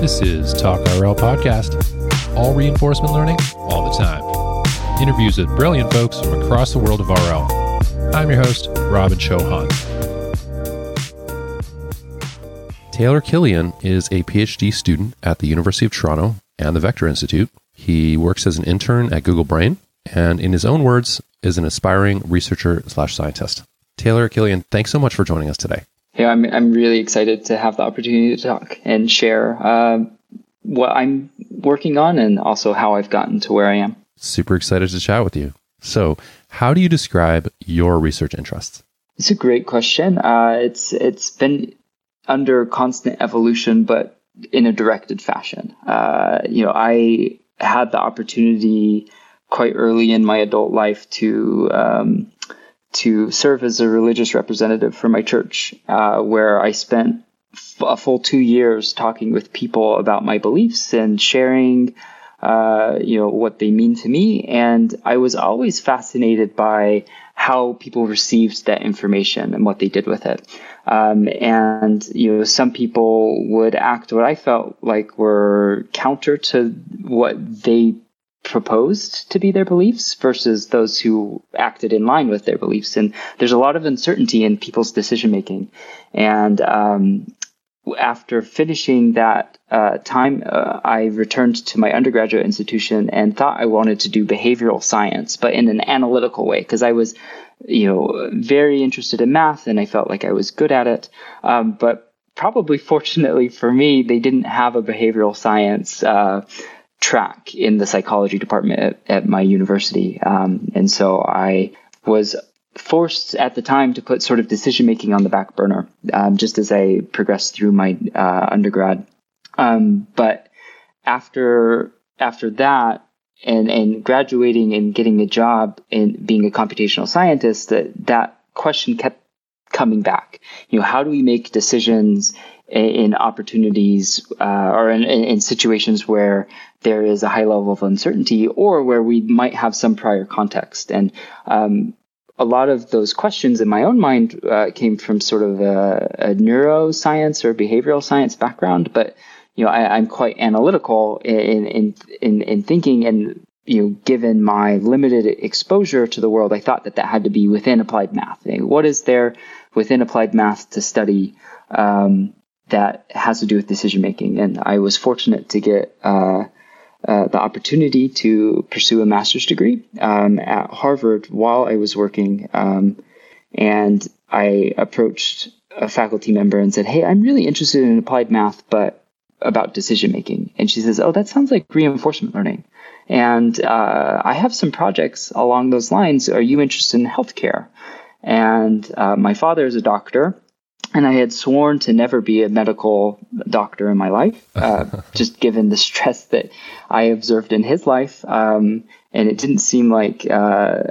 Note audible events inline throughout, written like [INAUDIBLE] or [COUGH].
This is Talk RL Podcast. All reinforcement learning, all the time. Interviews with brilliant folks from across the world of RL. I'm your host, Robin Chauhan. Taylor Killian is a PhD student at the University of Toronto and the Vector Institute. He works as an intern at Google Brain and, in his own words, is an aspiring researcher slash scientist. Taylor Killian, thanks so much for joining us today. Yeah, I'm I'm really excited to have the opportunity to talk and share uh, what I'm working on and also how I've gotten to where I am. Super excited to chat with you. So, how do you describe your research interests? It's a great question. Uh, it's it's been under constant evolution, but in a directed fashion. Uh, you know, I had the opportunity quite early in my adult life to um, to serve as a religious representative for my church, uh, where I spent f- a full two years talking with people about my beliefs and sharing, uh, you know, what they mean to me. And I was always fascinated by how people received that information and what they did with it. Um, and you know, some people would act what I felt like were counter to what they proposed to be their beliefs versus those who acted in line with their beliefs. And there's a lot of uncertainty in people's decision making. And um, after finishing that uh, time, uh, I returned to my undergraduate institution and thought I wanted to do behavioral science, but in an analytical way, because I was, you know, very interested in math and I felt like I was good at it. Um, but probably fortunately for me, they didn't have a behavioral science. Uh, track in the psychology department at, at my university. Um, and so I was forced at the time to put sort of decision making on the back burner um, just as I progressed through my uh, undergrad. Um, but after after that and and graduating and getting a job and being a computational scientist, that that question kept coming back. You know, how do we make decisions in opportunities uh, or in, in, situations where there is a high level of uncertainty or where we might have some prior context. And um, a lot of those questions in my own mind uh, came from sort of a, a, neuroscience or behavioral science background, but you know I, am quite analytical in, in in in thinking and you know given my limited exposure to the world, I thought that that had to be within applied math. What is there within applied math to study? Um, that has to do with decision making. And I was fortunate to get uh, uh, the opportunity to pursue a master's degree um, at Harvard while I was working. Um, and I approached a faculty member and said, Hey, I'm really interested in applied math, but about decision making. And she says, Oh, that sounds like reinforcement learning. And uh, I have some projects along those lines. Are you interested in healthcare? And uh, my father is a doctor and I had sworn to never be a medical doctor in my life, uh, [LAUGHS] just given the stress that I observed in his life. Um, and it didn't seem like uh,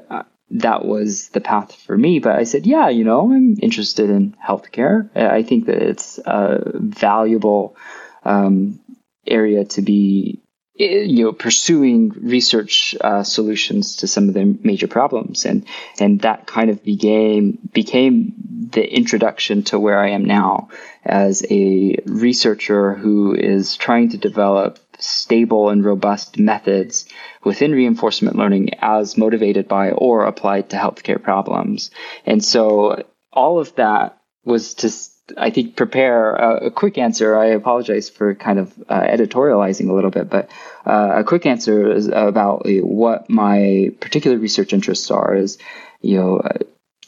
that was the path for me. But I said, yeah, you know, I'm interested in healthcare. I think that it's a valuable um, area to be you know pursuing research uh, solutions to some of the major problems. And and that kind of became became the introduction to where I am now as a researcher who is trying to develop stable and robust methods within reinforcement learning as motivated by or applied to healthcare problems. And so all of that was to I think prepare a, a, quick answer. I apologize for kind of uh, editorializing a little bit, but uh, a quick answer is about what my particular research interests are. Is you know uh,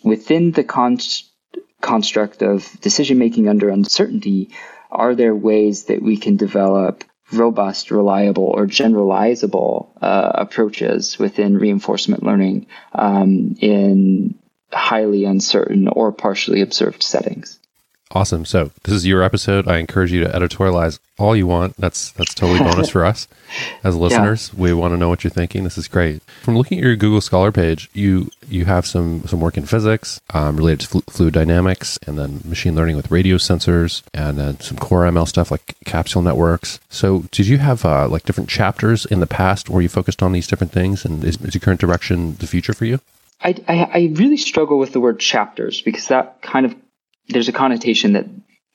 within the con- construct of decision making under uncertainty, are there ways that we can develop robust, reliable, or generalizable uh, approaches within reinforcement learning um, in highly uncertain or partially observed settings? Awesome. So this is your episode. I encourage you to editorialize all you want. That's that's totally bonus for us [LAUGHS] as listeners. Yeah. We want to know what you're thinking. This is great. From looking at your Google Scholar page, you you have some some work in physics um, related to flu- fluid dynamics, and then machine learning with radio sensors, and then some core ML stuff like capsule networks. So did you have uh, like different chapters in the past where you focused on these different things? And is, is your current direction the future for you? I, I, I really struggle with the word chapters because that kind of there's a connotation that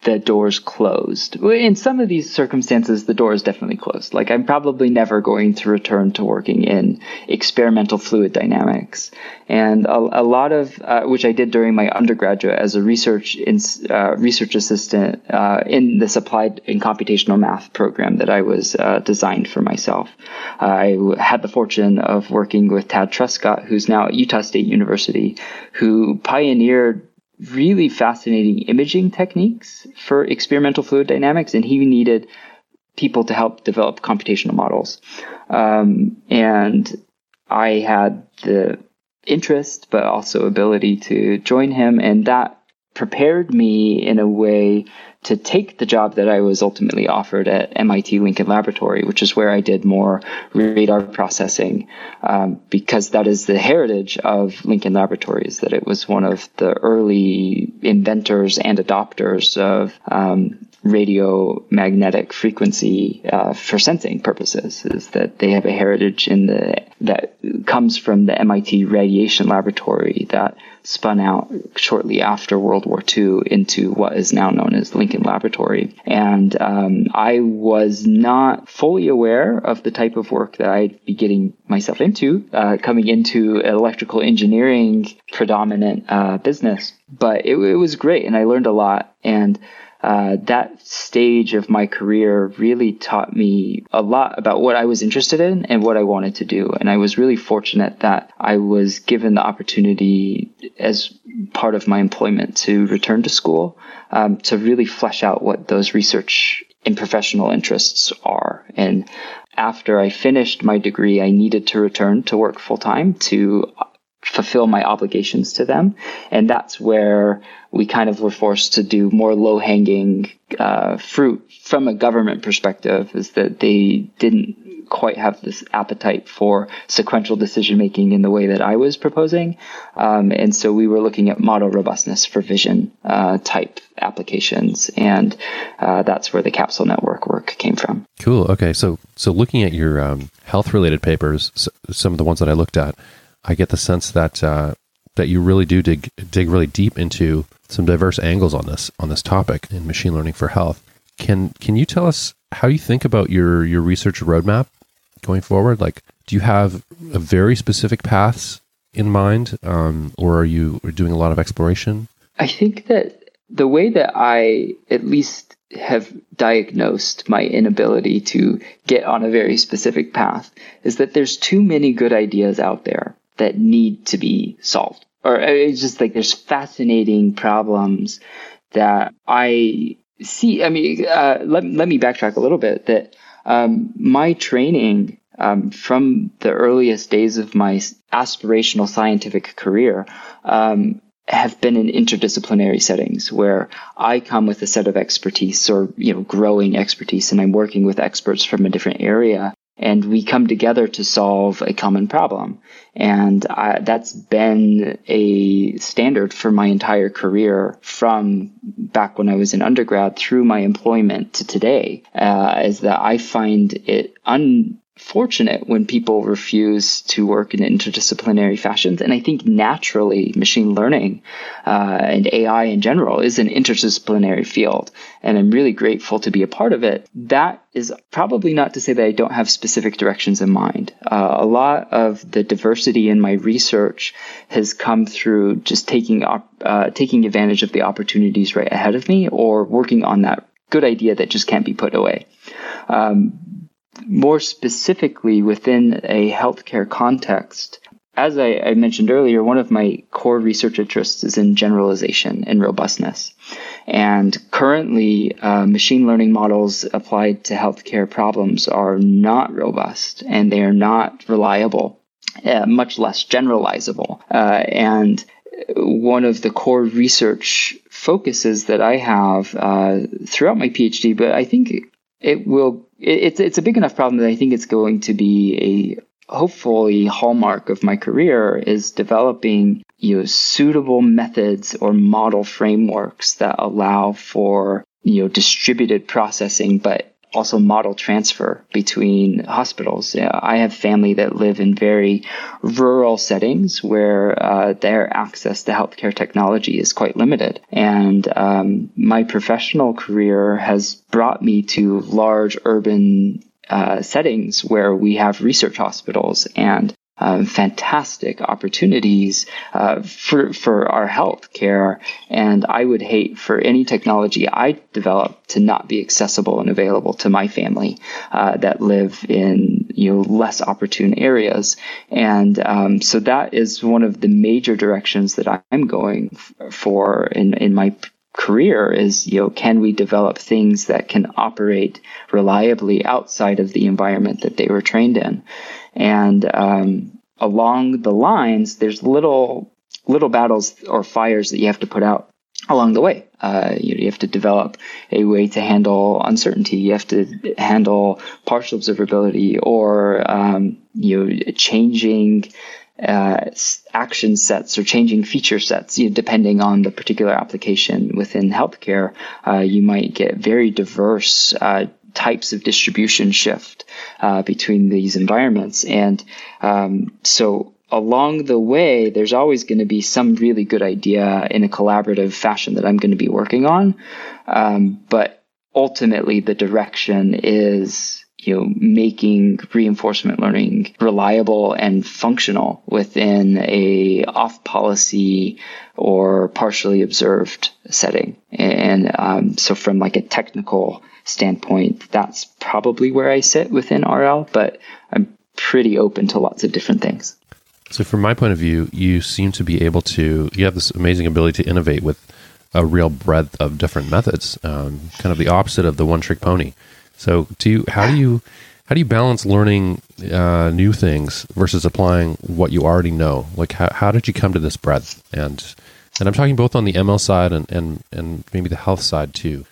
the doors closed. In some of these circumstances, the door is definitely closed. Like I'm probably never going to return to working in experimental fluid dynamics. And a, a lot of, uh, which I did during my undergraduate as a research in, uh, research assistant uh, in this applied and computational math program that I was uh, designed for myself. I had the fortune of working with Tad Truscott, who's now at Utah State University, who pioneered really fascinating imaging techniques for experimental fluid dynamics, and he needed people to help develop computational models. Um, and I had the interest, but also ability to join him, and that prepared me in a way to take the job that I was ultimately offered at MIT Lincoln Laboratory, which is where I did more radar processing, um, because that is the heritage of Lincoln Laboratories, that it was one of the early inventors and adopters of um, radio magnetic frequency uh, for sensing purposes is that they have a heritage in the that comes from the MIT radiation laboratory that spun out shortly after World War II into what is now known as Lincoln Laboratory. And um, I was not fully aware of the type of work that I'd be getting myself into, uh, coming into electrical engineering predominant uh, business. But it, it was great, and I learned a lot. And uh, that stage of my career really taught me a lot about what I was interested in and what I wanted to do. And I was really fortunate that I was given the opportunity as part of my employment to return to school um, to really flesh out what those research and professional interests are. And after I finished my degree, I needed to return to work full time to fulfill my obligations to them. And that's where we kind of were forced to do more low hanging uh, fruit from a government perspective is that they didn't quite have this appetite for sequential decision making in the way that I was proposing. Um, and so we were looking at model robustness for vision uh, type applications. And uh, that's where the capsule network work came from. Cool. Okay. So, so looking at your um, health related papers, some of the ones that I looked at, I get the sense that uh, that you really do dig dig really deep into some diverse angles on this on this topic in machine learning for health. Can can you tell us how you think about your your research roadmap going forward? Like, do you have a very specific paths in mind, um, or are you doing a lot of exploration? I think that the way that I at least have diagnosed my inability to get on a very specific path is that there's too many good ideas out there that need to be solved. Or uh, it's just like there's fascinating problems that I see. I mean, uh, let, let me backtrack a little bit that um, my training um, from the earliest days of my aspirational scientific career um, have been in interdisciplinary settings where I come with a set of expertise or you know growing expertise and I'm working with experts from a different area and we come together to solve a common problem. And I, that's been a standard for my entire career from back when I was in undergrad through my employment to today, uh, is that I find it un, fortunate when people refuse to work in interdisciplinary fashions. And I think naturally, machine learning uh, and AI in general is an interdisciplinary field. And I'm really grateful to be a part of it. That is probably not to say that I don't have specific directions in mind. Uh, a lot of the diversity in my research has come through just taking uh, taking advantage of the opportunities right ahead of me or working on that good idea that just can't be put away. Um, more specifically within a healthcare context, as I, I, mentioned earlier, one of my core research interests is in generalization and robustness. And currently, uh, machine learning models applied to healthcare problems are not robust and they are not reliable, uh, much less generalizable. Uh, and one of the core research focuses that I have uh, throughout my PhD, but I think it will it's it's a big enough problem that I think it's going to be a hopefully hallmark of my career is developing you know suitable methods or model frameworks that allow for you know distributed processing but also model transfer between hospitals. I have family that live in very rural settings where uh, their access to healthcare technology is quite limited. And um, my professional career has brought me to large urban uh, settings where we have research hospitals and um, fantastic opportunities uh, for for our health care. And I would hate for any technology I develop to not be accessible and available to my family uh, that live in you know less opportune areas. And um, so that is one of the major directions that I'm going f- for in in my career is you know can we develop things that can operate reliably outside of the environment that they were trained in and um, along the lines, there's little little battles or fires that you have to put out along the way. Uh, you, you, have to develop a way to handle uncertainty. You have to handle partial observability or um, you know changing uh, action sets or changing feature sets, you know, depending on the particular application within healthcare. Uh, you might get very diverse uh, types of distribution shift uh, between these environments. And um, so along the way, there's always going to be some really good idea in a collaborative fashion that I'm going to be working on. Um, but ultimately, the direction is you know, making reinforcement learning reliable and functional within a off policy or partially observed setting. And um, so from like a technical standpoint, that's probably where I sit within RL, but I'm pretty open to lots of different things. So, from my point of view, you seem to be able to, you have this amazing ability to innovate with a real breadth of different methods, um, kind of the opposite of the one trick pony. So, do you, how do you, how do you balance learning uh, new things versus applying what you already know? Like, how, how did you come to this breadth? And, and I'm talking both on the ML side and, and, and maybe the health side too.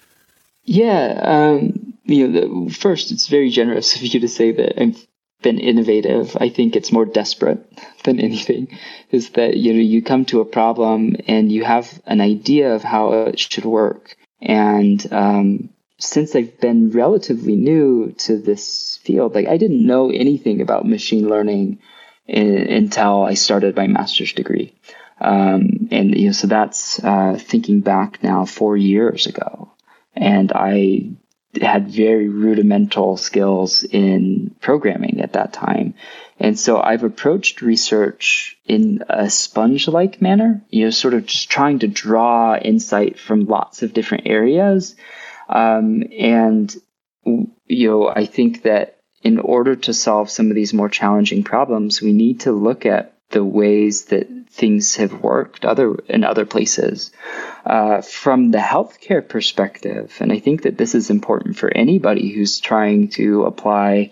Yeah, um, you know, the, first, it's very generous [LAUGHS] of you to say that I've been innovative. I think it's more desperate [LAUGHS] than anything. Is that you know you come to a problem and you have an idea of how it should work, and um, since I've been relatively new to this field, like I didn't know anything about machine learning in, until I started my master's degree. Um, and you know, so that's uh, thinking back now four years ago and I had very rudimental skills in programming at that time. And so I've approached research in a sponge like manner, you know, sort of just trying to draw insight from lots of different areas. Um, and, you know, I think that in order to solve some of these more challenging problems, we need to look at the ways that things have worked other in other places. Uh, from the healthcare perspective, and I think that this is important for anybody who's trying to apply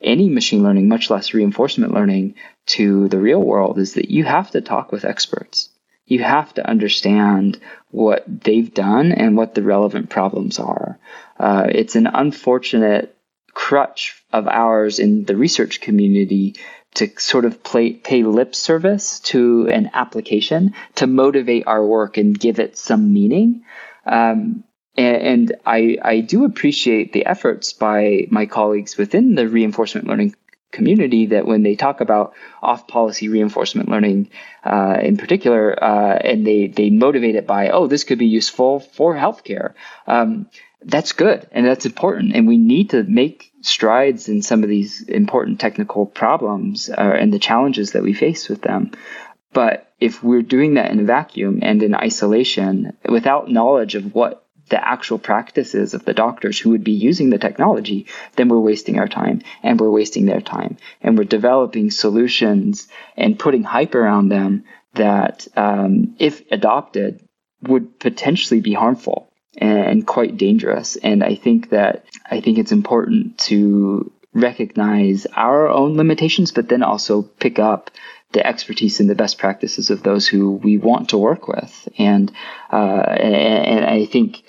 any machine learning, much less reinforcement learning, to the real world, is that you have to talk with experts. You have to understand what they've done and what the relevant problems are. Uh, it's an unfortunate crutch of ours in the research community to sort of play, pay lip service to an application to motivate our work and give it some meaning. Um, and, I, I do appreciate the efforts by my colleagues within the reinforcement learning community that when they talk about off policy reinforcement learning uh, in particular, uh, and they, they motivate it by, oh, this could be useful for healthcare. Um, that's good and that's important. And we need to make strides in some of these important technical problems uh, and the challenges that we face with them. But if we're doing that in a vacuum and in isolation without knowledge of what the actual practices of the doctors who would be using the technology, then we're wasting our time and we're wasting their time. And we're developing solutions and putting hype around them that, um, if adopted, would potentially be harmful and quite dangerous. And I think that I think it's important to recognize our own limitations, but then also pick up the expertise and the best practices of those who we want to work with. And uh, and, I think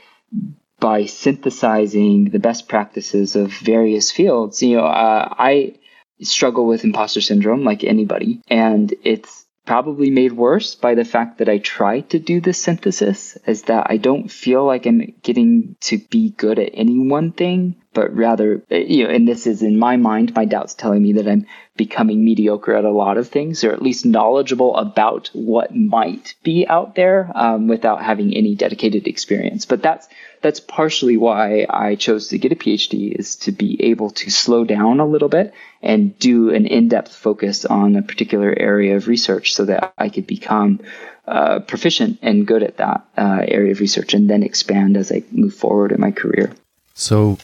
by synthesizing the best practices of various fields, you know, uh, I struggle with imposter syndrome like anybody, and it's probably made worse by the fact that I try to do this synthesis is that I don't feel like I'm getting to be good at any one thing but rather, you know, and this is in my mind, my doubts telling me that I'm becoming mediocre at a lot of things, or at least knowledgeable about what might be out there um, without having any dedicated experience. But that's that's partially why I chose to get a PhD is to be able to slow down a little bit and do an in-depth focus on a particular area of research so that I could become uh, proficient and good at that uh, area of research and then expand as I move forward in my career. So,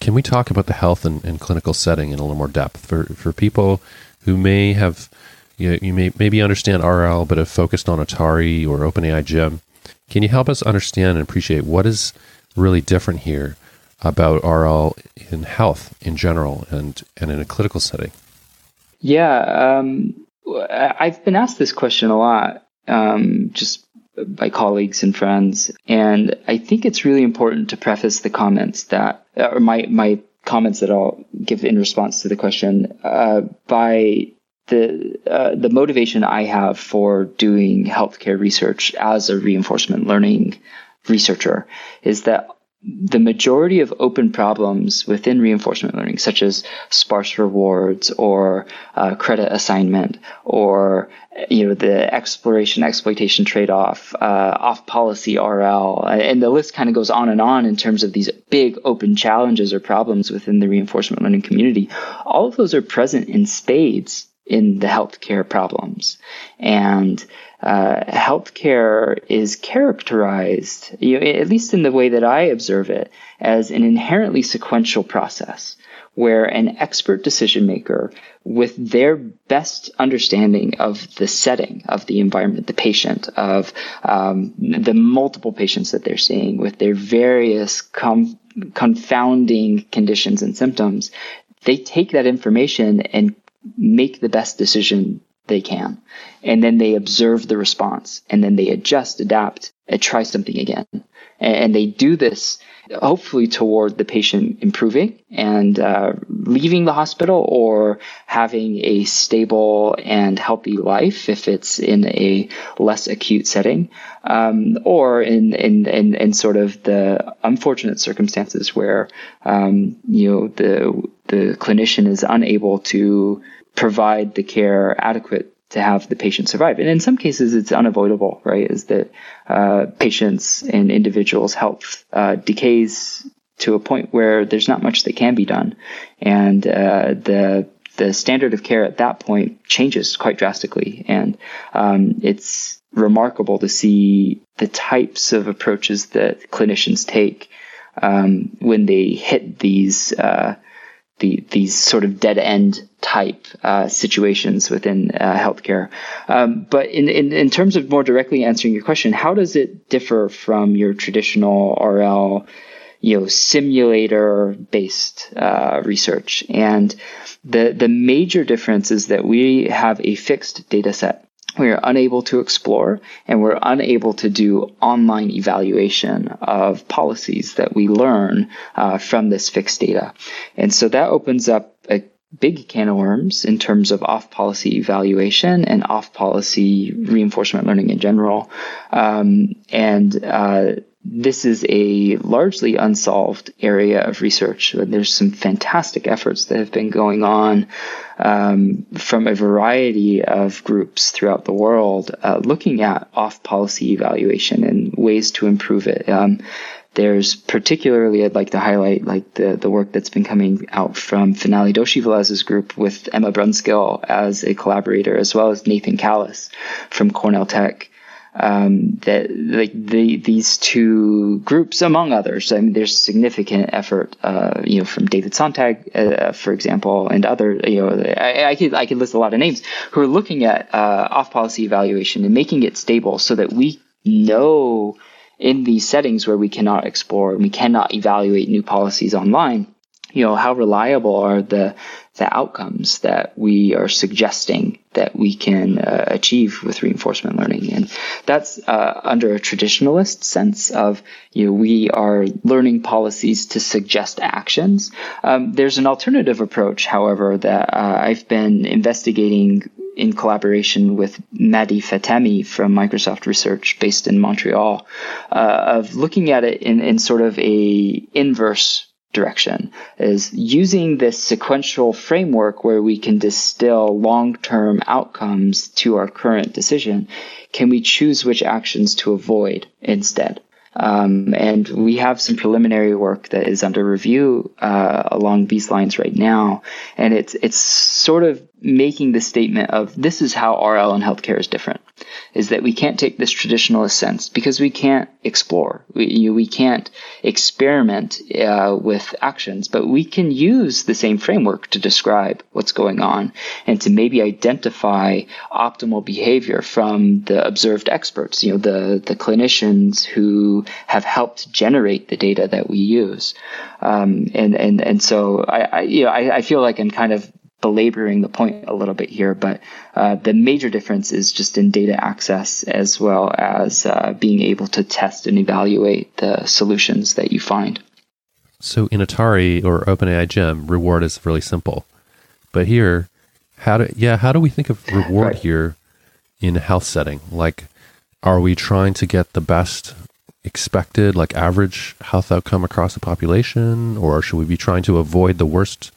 can we talk about the health and, and clinical setting in a little more depth for for people who may have you, know, you may maybe understand RL but have focused on Atari or OpenAI Gym? Can you help us understand and appreciate what is really different here about RL in health in general and and in a clinical setting? Yeah, um, I've been asked this question a lot, um, just by colleagues and friends, and I think it's really important to preface the comments that, or my my comments that I'll give in response to the question, uh, by the uh, the motivation I have for doing healthcare research as a reinforcement learning researcher is that the majority of open problems within reinforcement learning, such as sparse rewards or uh, credit assignment or you know the exploration exploitation trade-off, uh, off-policy RL, and the list kind of goes on and on in terms of these big open challenges or problems within the reinforcement learning community. All of those are present in spades in the healthcare problems, and uh, healthcare is characterized, you know, at least in the way that I observe it, as an inherently sequential process where an expert decision maker with their best understanding of the setting of the environment, the patient, of um, the multiple patients that they're seeing with their various com- confounding conditions and symptoms, they take that information and make the best decision they can. And then they observe the response and then they adjust, adapt, and try something again. And they do this hopefully toward the patient improving and uh, leaving the hospital or having a stable and healthy life if it's in a less acute setting, um, or in, in, in, in, sort of the unfortunate circumstances where um, you know the the clinician is unable to provide the care adequate to have the patient survive. And in some cases, it's unavoidable, right? Is that uh, patients and individuals' health uh, decays to a point where there's not much that can be done, and uh, the the standard of care at that point changes quite drastically. And um, it's remarkable to see the types of approaches that clinicians take um, when they hit these uh, the, these sort of dead end type uh, situations within uh, healthcare. Um, but in, in, in terms of more directly answering your question, how does it differ from your traditional RL, you know, simulator based uh, research? And the the major difference is that we have a fixed data set we are unable to explore and we're unable to do online evaluation of policies that we learn uh, from this fixed data. And so that opens up a big can of worms in terms of off policy evaluation and off policy reinforcement learning in general. Um, and uh, this is a largely unsolved area of research. There's some fantastic efforts that have been going on um, from a variety of groups throughout the world uh, looking at off policy evaluation and ways to improve it. Um, there's particularly I'd like to highlight like the, the work that's been coming out from Finale Doshi Velez's group with Emma Brunskill as a collaborator, as well as Nathan Kallus from Cornell Tech um, that like the, these two groups, among others. I mean, there's significant effort, uh, you know, from David Sontag, uh, for example, and other, you know, I, I, could I could list a lot of names who are looking at uh, off policy evaluation and making it stable so that we know in these settings where we cannot explore and we cannot evaluate new policies online you know how reliable are the the outcomes that we are suggesting that we can uh, achieve with reinforcement learning. And that's uh, under a traditionalist sense of you know we are learning policies to suggest actions. Um, there's an alternative approach however that uh, i've been investigating in collaboration with Mehdi Fatemi from Microsoft Research based in Montreal, uh, of looking at it in, in sort of a inverse direction is using this sequential framework where we can distill long-term outcomes to our current decision can we choose which actions to avoid instead? Um, and we have some preliminary work that is under review uh, along these lines right now, and it's it's sort of making the statement of this is how RL in healthcare is different is that we can't take this traditionalist sense because we can't explore. We, we can't experiment uh, with actions but we can use the same framework to describe what's going on and to maybe identify optimal behavior from the observed experts you know the the clinicians who have helped generate the data that we use. Um, and and and so I, I you know I, I feel like I'm kind of belaboring the point a little bit here, but uh, the major difference is just in data access as well as uh, being able to test and evaluate the solutions that you find. So in Atari or OpenAI Gym, reward is really simple, but here, how do yeah, how do we think of [LAUGHS] reward right. here in a health setting? Like, are we trying to get the best expected, like average health outcome across the population, or should we be trying to avoid the worst?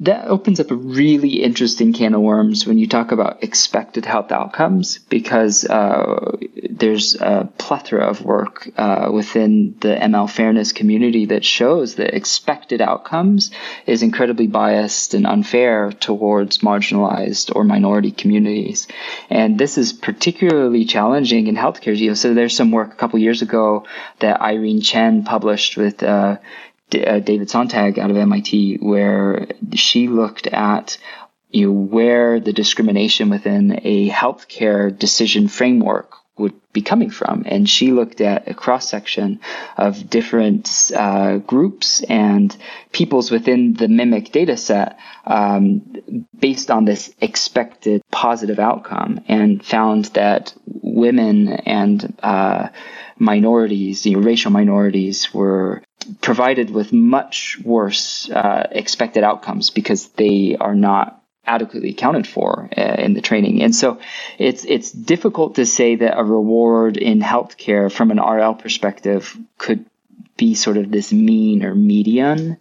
That opens up a really interesting can of worms when you talk about expected health outcomes because uh, there's a plethora of work uh, within the ML fairness community that shows that expected outcomes is incredibly biased and unfair towards marginalized or minority communities. And this is particularly challenging in healthcare. So there's some work a couple years ago that Irene Chen published with uh, uh, David Sontag out of MIT, where she looked at you know, where the discrimination within a healthcare decision framework would be coming from. And she looked at a cross section of different uh, groups and peoples within the MIMIC data set um, based on this expected positive outcome and found that women and uh, minorities, you know, racial minorities, were provided with much worse uh, expected outcomes because they are not adequately accounted for uh, in the training. And so it's it's difficult to say that a reward in healthcare from an RL perspective could be sort of this mean or median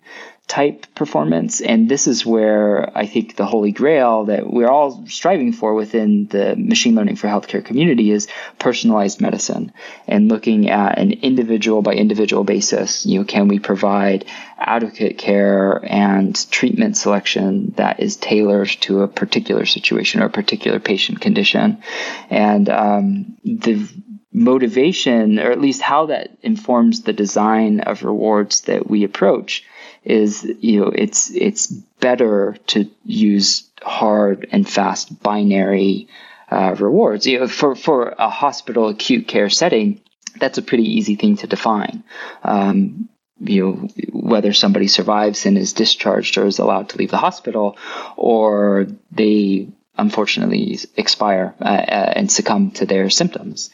type performance. And this is where I think the holy grail that we're all striving for within the machine learning for healthcare community is personalized medicine and looking at an individual by individual basis. You know, can we provide adequate care and treatment selection that is tailored to a particular situation or a particular patient condition? And um, the motivation, or at least how that informs the design of rewards that we approach, is you know it's it's better to use hard and fast binary uh, rewards. You know, for for a hospital acute care setting, that's a pretty easy thing to define. Um, you know whether somebody survives and is discharged or is allowed to leave the hospital, or they unfortunately expire uh, uh, and succumb to their symptoms.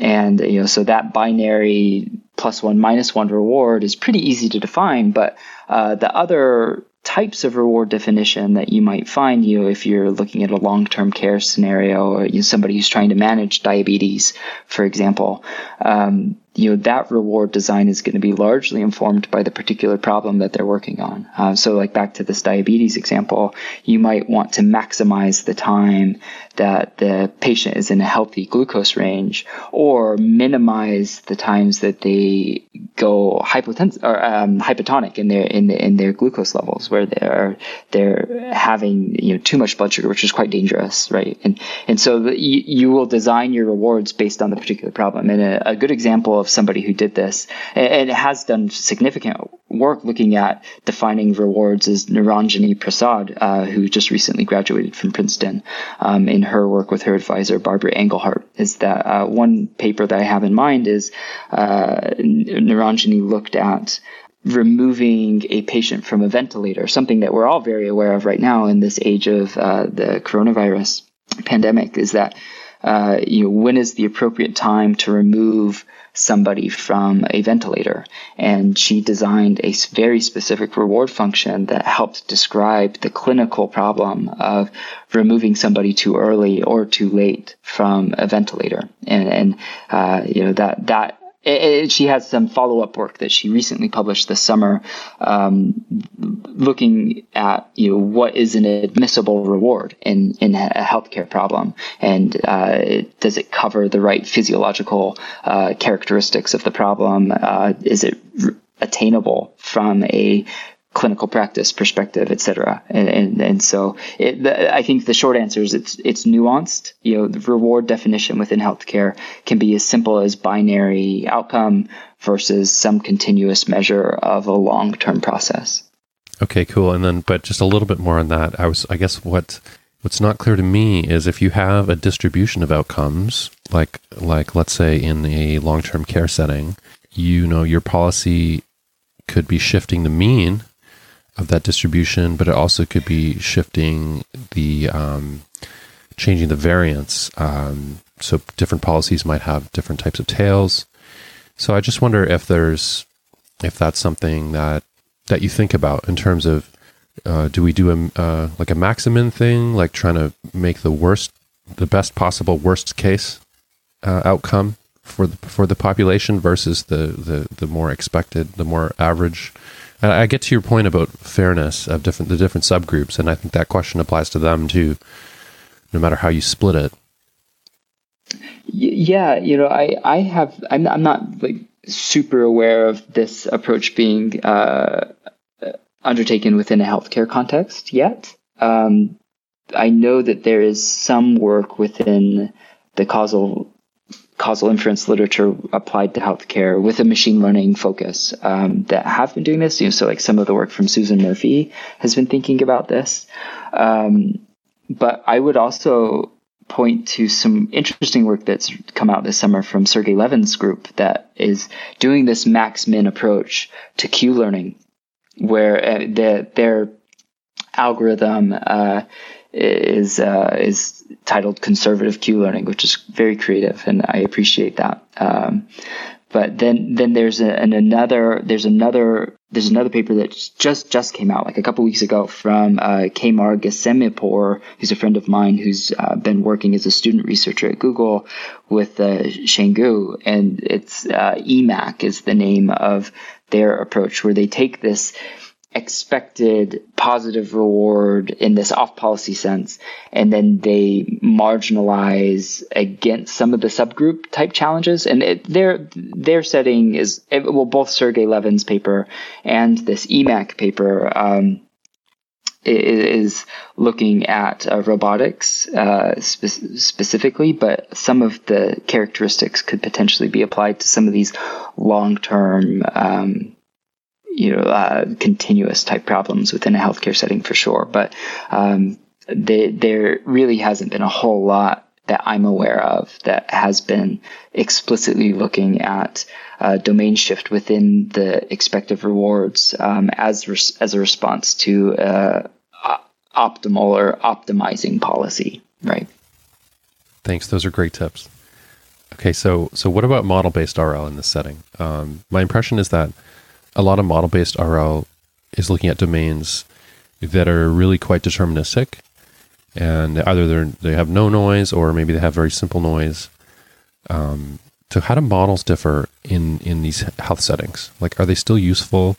And you know, so that binary plus one minus one reward is pretty easy to define. But uh, the other types of reward definition that you might find you if you're looking at a long-term care scenario or you know, somebody who's trying to manage diabetes, for example, um, you know that reward design is going to be largely informed by the particular problem that they're working on. Uh, so, like back to this diabetes example, you might want to maximize the time that the patient is in a healthy glucose range, or minimize the times that they go hypotens- or um, hypotonic in their in, the, in their glucose levels, where they're they're having you know too much blood sugar, which is quite dangerous, right? And and so the, you, you will design your rewards based on the particular problem. And a, a good example of somebody who did this and has done significant work looking at defining rewards is Niranjani Prasad, uh, who just recently graduated from Princeton. Um, in her work with her advisor, Barbara Engelhardt, is that uh, one paper that I have in mind is uh, looked at removing a patient from a ventilator, something that we're all very aware of right now in this age of uh, the coronavirus pandemic, is that uh, you know, when is the appropriate time to remove somebody from a ventilator. And she designed a very specific reward function that helped describe the clinical problem of removing somebody too early or too late from a ventilator. And, and uh, you know, that, that it, she has some follow up work that she recently published this summer, um, looking at you know what is an admissible reward in in a healthcare problem, and uh, does it cover the right physiological uh, characteristics of the problem? Uh, is it attainable from a clinical practice perspective, et cetera. And, and, and so it, the, I think the short answer is it's, it's nuanced. You know, the reward definition within healthcare can be as simple as binary outcome versus some continuous measure of a long-term process. Okay, cool. And then, but just a little bit more on that. I was, I guess what, what's not clear to me is if you have a distribution of outcomes, like, like let's say in a long-term care setting, you know, your policy could be shifting the mean of that distribution, but it also could be shifting the um, changing the variance. Um, so different policies might have different types of tails. So I just wonder if there's if that's something that that you think about in terms of uh, do we do a uh, like a maximum thing, like trying to make the worst, the best possible worst case uh, outcome for the for the population versus the the the more expected, the more average I get to your point about fairness of different the different subgroups, and I think that question applies to them too, no matter how you split it. Yeah, you know, I I have I'm I'm not like super aware of this approach being uh, undertaken within a healthcare context yet. Um, I know that there is some work within the causal causal inference literature applied to healthcare with a machine learning focus um, that have been doing this. You know, so like some of the work from Susan Murphy has been thinking about this. Um, but I would also point to some interesting work that's come out this summer from Sergey Levine's group that is doing this max min approach to Q learning, where uh, the, their algorithm uh, is uh, is titled conservative Q learning, which is very creative, and I appreciate that. Um, but then then there's a, an another there's another there's another paper that just just came out like a couple weeks ago from uh, Kamyar Ghasemipour, who's a friend of mine who's uh, been working as a student researcher at Google with uh, Shane Gu, and it's uh, EMaQ is the name of their approach, where they take this expected positive reward in this off policy sense, and then they marginalize against some of the subgroup type challenges. And it, their their setting is well, both Sergey Levine's paper and this EMaQ paper. Um, is looking at uh, robotics uh, spe- specifically, but some of the characteristics could potentially be applied to some of these long-term um, you know uh, continuous type problems within a healthcare setting for sure. But um, they, there really hasn't been a whole lot that I'm aware of that has been explicitly looking at uh, domain shift within the expected rewards um, as res- as a response to uh, optimal or optimizing policy. Right. Thanks. Those are great tips. Okay, so so what about model based RL in this setting? Um, my impression is that a lot of model based RL is looking at domains that are really quite deterministic. And either they they have no noise or maybe they have very simple noise. Um, so, how do models differ in, in these health settings? Like, are they still useful?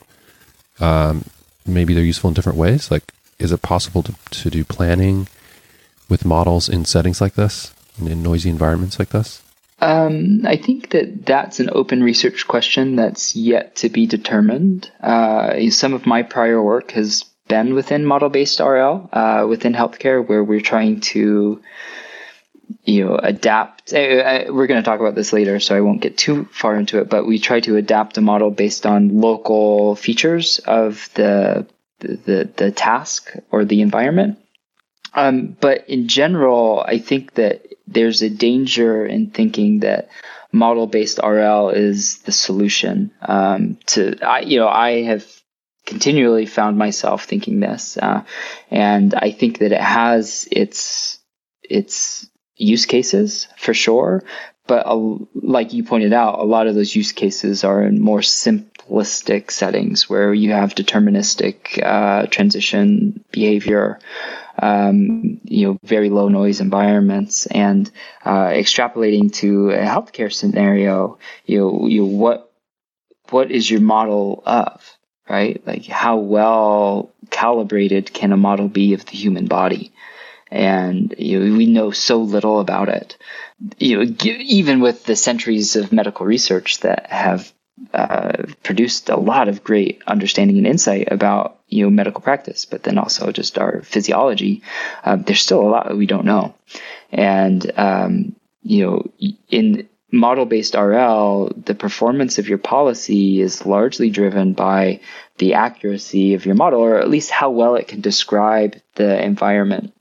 Um, maybe they're useful in different ways. Like, is it possible to, to do planning with models in settings like this, in, in noisy environments like this? Um, I think that that's an open research question that's yet to be determined. Uh, some of my prior work has been within model-based RL uh, within healthcare, where we're trying to, you know, adapt. Uh, we're going to talk about this later, so I won't get too far into it. But we try to adapt a model based on local features of the, the, the task or the environment. Um, but in general, I think that there's a danger in thinking that model based RL is the solution. Um, to I, you know, I have continually found myself thinking this, uh, and I think that it has its its use cases for sure. But uh, like you pointed out, a lot of those use cases are in more simplistic settings where you have deterministic uh, transition behavior um, you know, very low noise environments, and uh, extrapolating to a healthcare scenario, you know, you know, what what is your model of, right? Like how well calibrated can a model be of the human body? And you know, we know so little about it. You know, even with the centuries of medical research that have uh, produced a lot of great understanding and insight about you know medical practice, but then also just our physiology. Um, there's still a lot that we don't know, and um, you know in model based RL, the performance of your policy is largely driven by the accuracy of your model, or at least how well it can describe the environment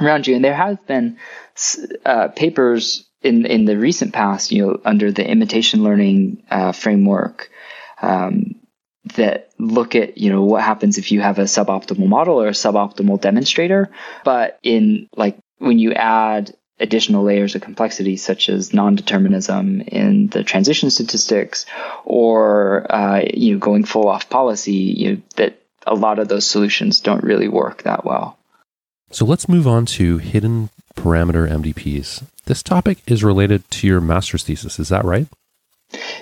around you. And there have been uh, papers in in the recent past, you know, under the imitation learning uh, framework, um, that look at you know what happens if you have a suboptimal model or a suboptimal demonstrator, but in like when you add additional layers of complexity such as non-determinism in the transition statistics or uh, you know going full off policy you know, that a lot of those solutions don't really work that well. So let's move on to hidden parameter mdps this topic is related to your master's thesis, is that right?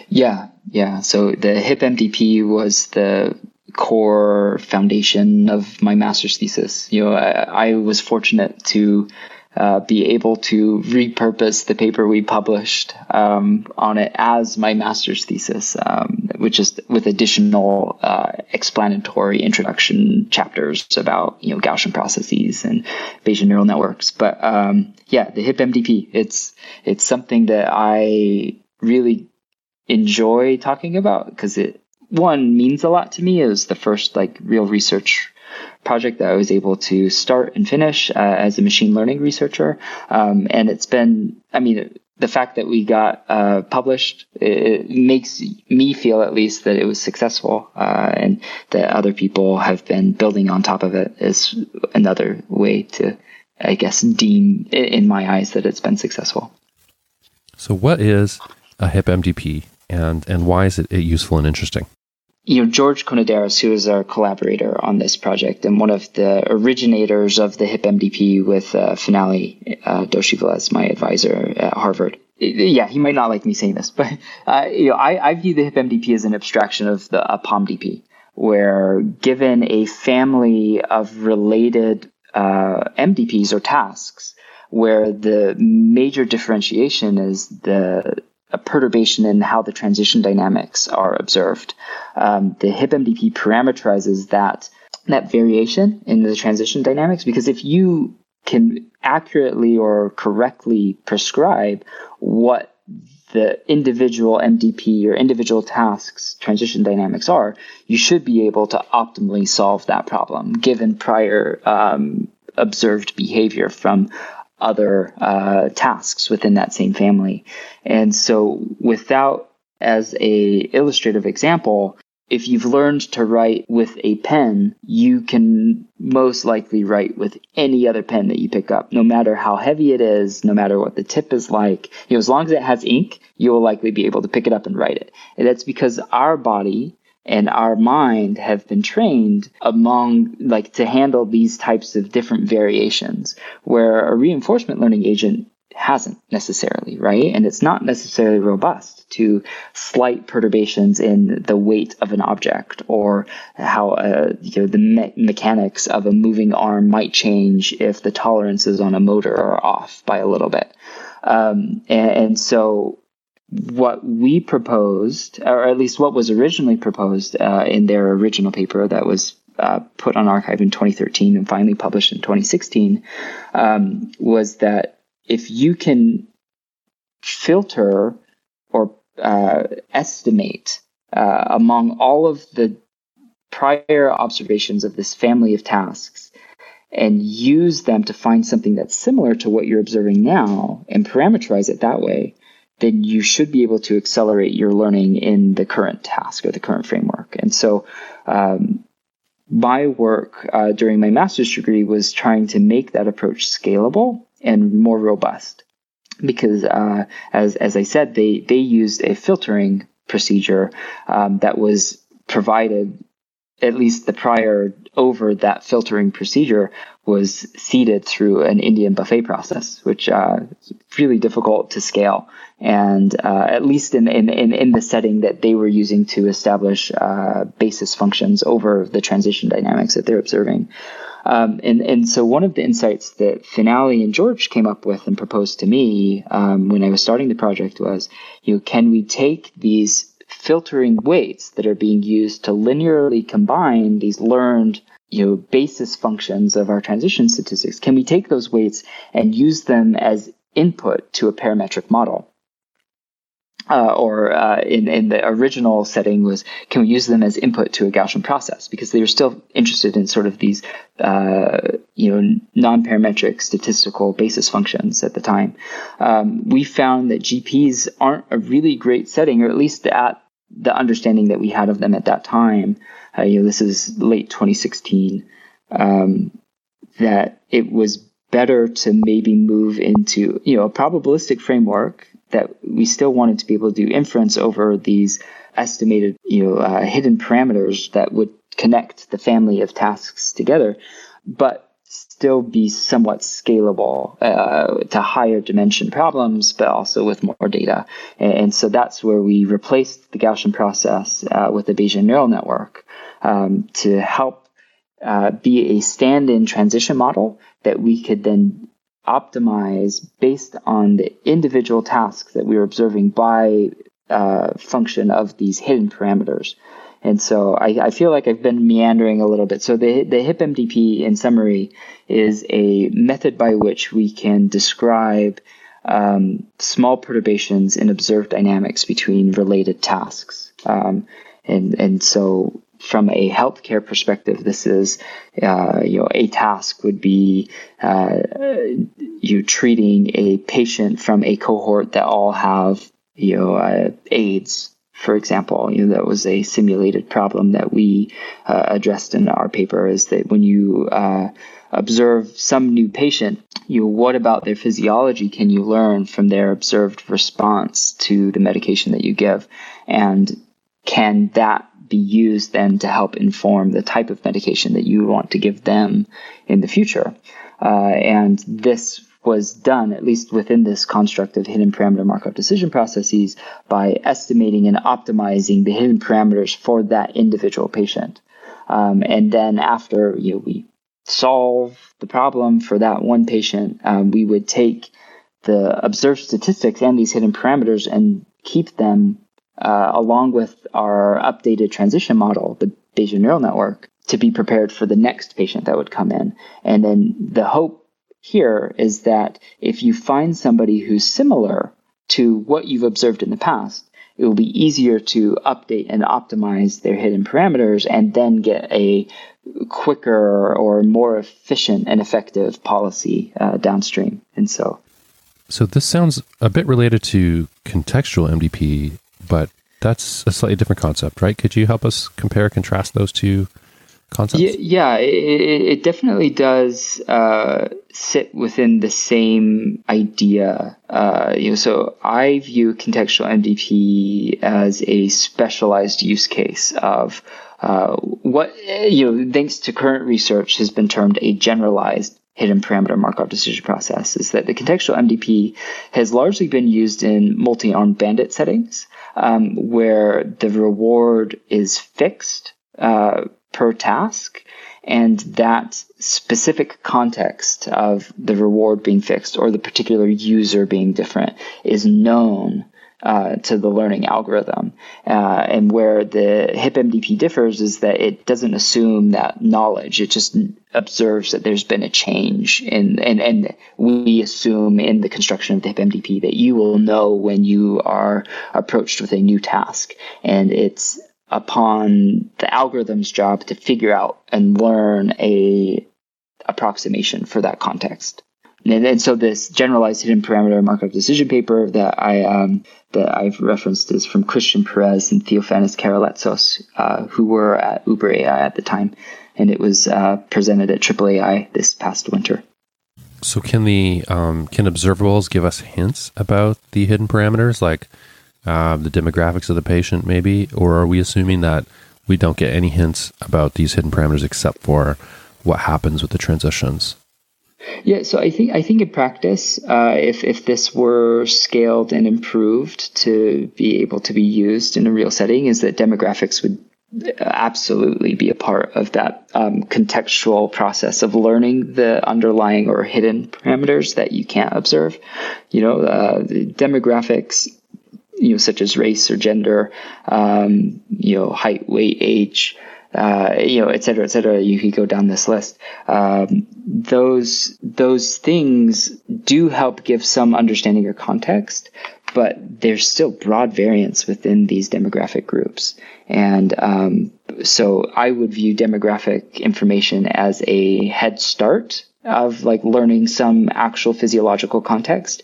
Yeah, yeah. So the HIP MDP was the core foundation of my master's thesis. You know, I, I was fortunate to uh, be able to repurpose the paper we published um, on it as my master's thesis, um, which is with additional uh, explanatory introduction chapters about you know Gaussian processes and Bayesian neural networks. But um, yeah, the HIP MDP, it's it's something that I really enjoy talking about because it one means a lot to me. It was the first like real research project that I was able to start and finish uh, as a machine learning researcher. Um, and it's been, I mean, the fact that we got uh, published it makes me feel at least that it was successful uh, and that other people have been building on top of it is another way to i guess deem in my eyes that it's been successful so what is a hip mdp and and why is it useful and interesting you know, George Konidaris, who is our collaborator on this project and one of the originators of the HIP MDP with uh, Finale uh, Doshi my advisor at Harvard. Yeah, he might not like me saying this, [LAUGHS] but uh, you know, I, I, view the HIP MDP as an abstraction of the a POMDP, where given a family of related uh, MDPs or tasks, where the major differentiation is the a perturbation in how the transition dynamics are observed. Um, the HIP-MDP parameterizes that that variation in the transition dynamics because if you can accurately or correctly prescribe what the individual MDP or individual tasks transition dynamics are, you should be able to optimally solve that problem given prior um, observed behavior from other uh, tasks within that same family. And so without as a illustrative example, if you've learned to write with a pen, you can most likely write with any other pen that you pick up, no matter how heavy it is, no matter what the tip is like. You know, as long as it has ink, you will likely be able to pick it up and write it. And that's because our body and our mind have been trained among like to handle these types of different variations where a reinforcement learning agent hasn't necessarily right? And it's not necessarily robust to slight perturbations in the weight of an object or how uh, you know the me- mechanics of a moving arm might change if the tolerances on a motor are off by a little bit. Um, and, and so what we proposed, or at least what was originally proposed uh, in their original paper that was uh, put on arXiv in 2013 and finally published in 2016, um, was that if you can filter or uh, estimate uh, among all of the prior observations of this family of tasks and use them to find something that's similar to what you're observing now and parameterize it that way, then you should be able to accelerate your learning in the current task or the current framework. And so, um, my work uh, during my master's degree was trying to make that approach scalable and more robust. Because, uh, as as I said, they they used a filtering procedure um, that was provided at least the prior over that filtering procedure was seeded through an Indian buffet process, which uh, is really difficult to scale. And uh, at least in, in, in, the setting that they were using to establish uh, basis functions over the transition dynamics that they're observing. Um, and, and so one of the insights that Finale and George came up with and proposed to me um, when I was starting the project was, you know, can we take these filtering weights that are being used to linearly combine these learned you know basis functions of our transition statistics. Can we take those weights and use them as input to a parametric model? Uh, or uh, in, in the original setting was can we use them as input to a Gaussian process? Because they were still interested in sort of these uh, you know non-parametric statistical basis functions at the time. Um, we found that GPs aren't a really great setting, or at least at the understanding that we had of them at that time. Uh, you know, this is late 2016. Um, that it was better to maybe move into you know a probabilistic framework that we still wanted to be able to do inference over these estimated, you know, uh, hidden parameters that would connect the family of tasks together, but still be somewhat scalable uh, to higher dimension problems, but also with more data. And, and so that's where we replaced the Gaussian process uh, with the Bayesian neural network um, to help uh, be a stand-in transition model that we could then optimize based on the individual tasks that we were observing by uh, function of these hidden parameters. And so I, I, feel like I've been meandering a little bit. So the, the HIP-MDP, in summary, is a method by which we can describe um, small perturbations in observed dynamics between related tasks. Um, and, and so from a healthcare perspective, this is, uh, you know, a task would be uh, you treating a patient from a cohort that all have, you know, uh, AIDS, for example. You know, that was a simulated problem that we uh, addressed in our paper. Is that when you uh, observe some new patient, you know, what about their physiology can you learn from their observed response to the medication that you give, and can that be used then to help inform the type of medication that you want to give them in the future. Uh, and this was done, at least within this construct of hidden parameter Markov decision processes, by estimating and optimizing the hidden parameters for that individual patient. Um, and then after you know, we solve the problem for that one patient, um, we would take the observed statistics and these hidden parameters and keep them uh, along with our updated transition model, the Bayesian neural network, to be prepared for the next patient that would come in. And then the hope here is that if you find somebody who's similar to what you've observed in the past, it will be easier to update and optimize their hidden parameters and then get a quicker or more efficient and effective policy uh, downstream. And so, so this sounds a bit related to contextual MDP but that's a slightly different concept, right? Could you help us compare contrast those two concepts? Yeah, yeah it, it definitely does uh, sit within the same idea. Uh, you know, so I view contextual MDP as a specialized use case of uh, what you know, thanks to current research, has been termed a generalized hidden parameter Markov decision process is that the contextual MDP has largely been used in multi-armed bandit settings, um, where the reward is fixed uh, per task, and that specific context of the reward being fixed or the particular user being different is known uh, to the learning algorithm. Uh, and where the HIP-MDP differs is that it doesn't assume that knowledge. It just observes that there's been a change in, and, and we assume in the construction of the HIP-MDP that you will know when you are approached with a new task. And it's upon the algorithm's job to figure out and learn a approximation for that context. And, and so this generalized hidden parameter Markov decision paper that I um, that I've referenced is from Christian Perez and Theofanis Karaletsos, uh, who were at Uber AI at the time, and it was uh, presented at AAAI this past winter. So can the um, can observables give us hints about the hidden parameters, like uh, the demographics of the patient, maybe, or are we assuming that we don't get any hints about these hidden parameters except for what happens with the transitions. Yeah, so I think I think in practice, uh, if if this were scaled and improved to be able to be used in a real setting, is that demographics would absolutely be a part of that um, contextual process of learning the underlying or hidden parameters that you can't observe. You know, uh, demographics, you know, such as race or gender, um, you know, height, weight, age. Uh, you know, et cetera, et cetera. You could go down this list. Um, those those things do help give some understanding or context, but there's still broad variance within these demographic groups. And um, so I would view demographic information as a head start of like learning some actual physiological context.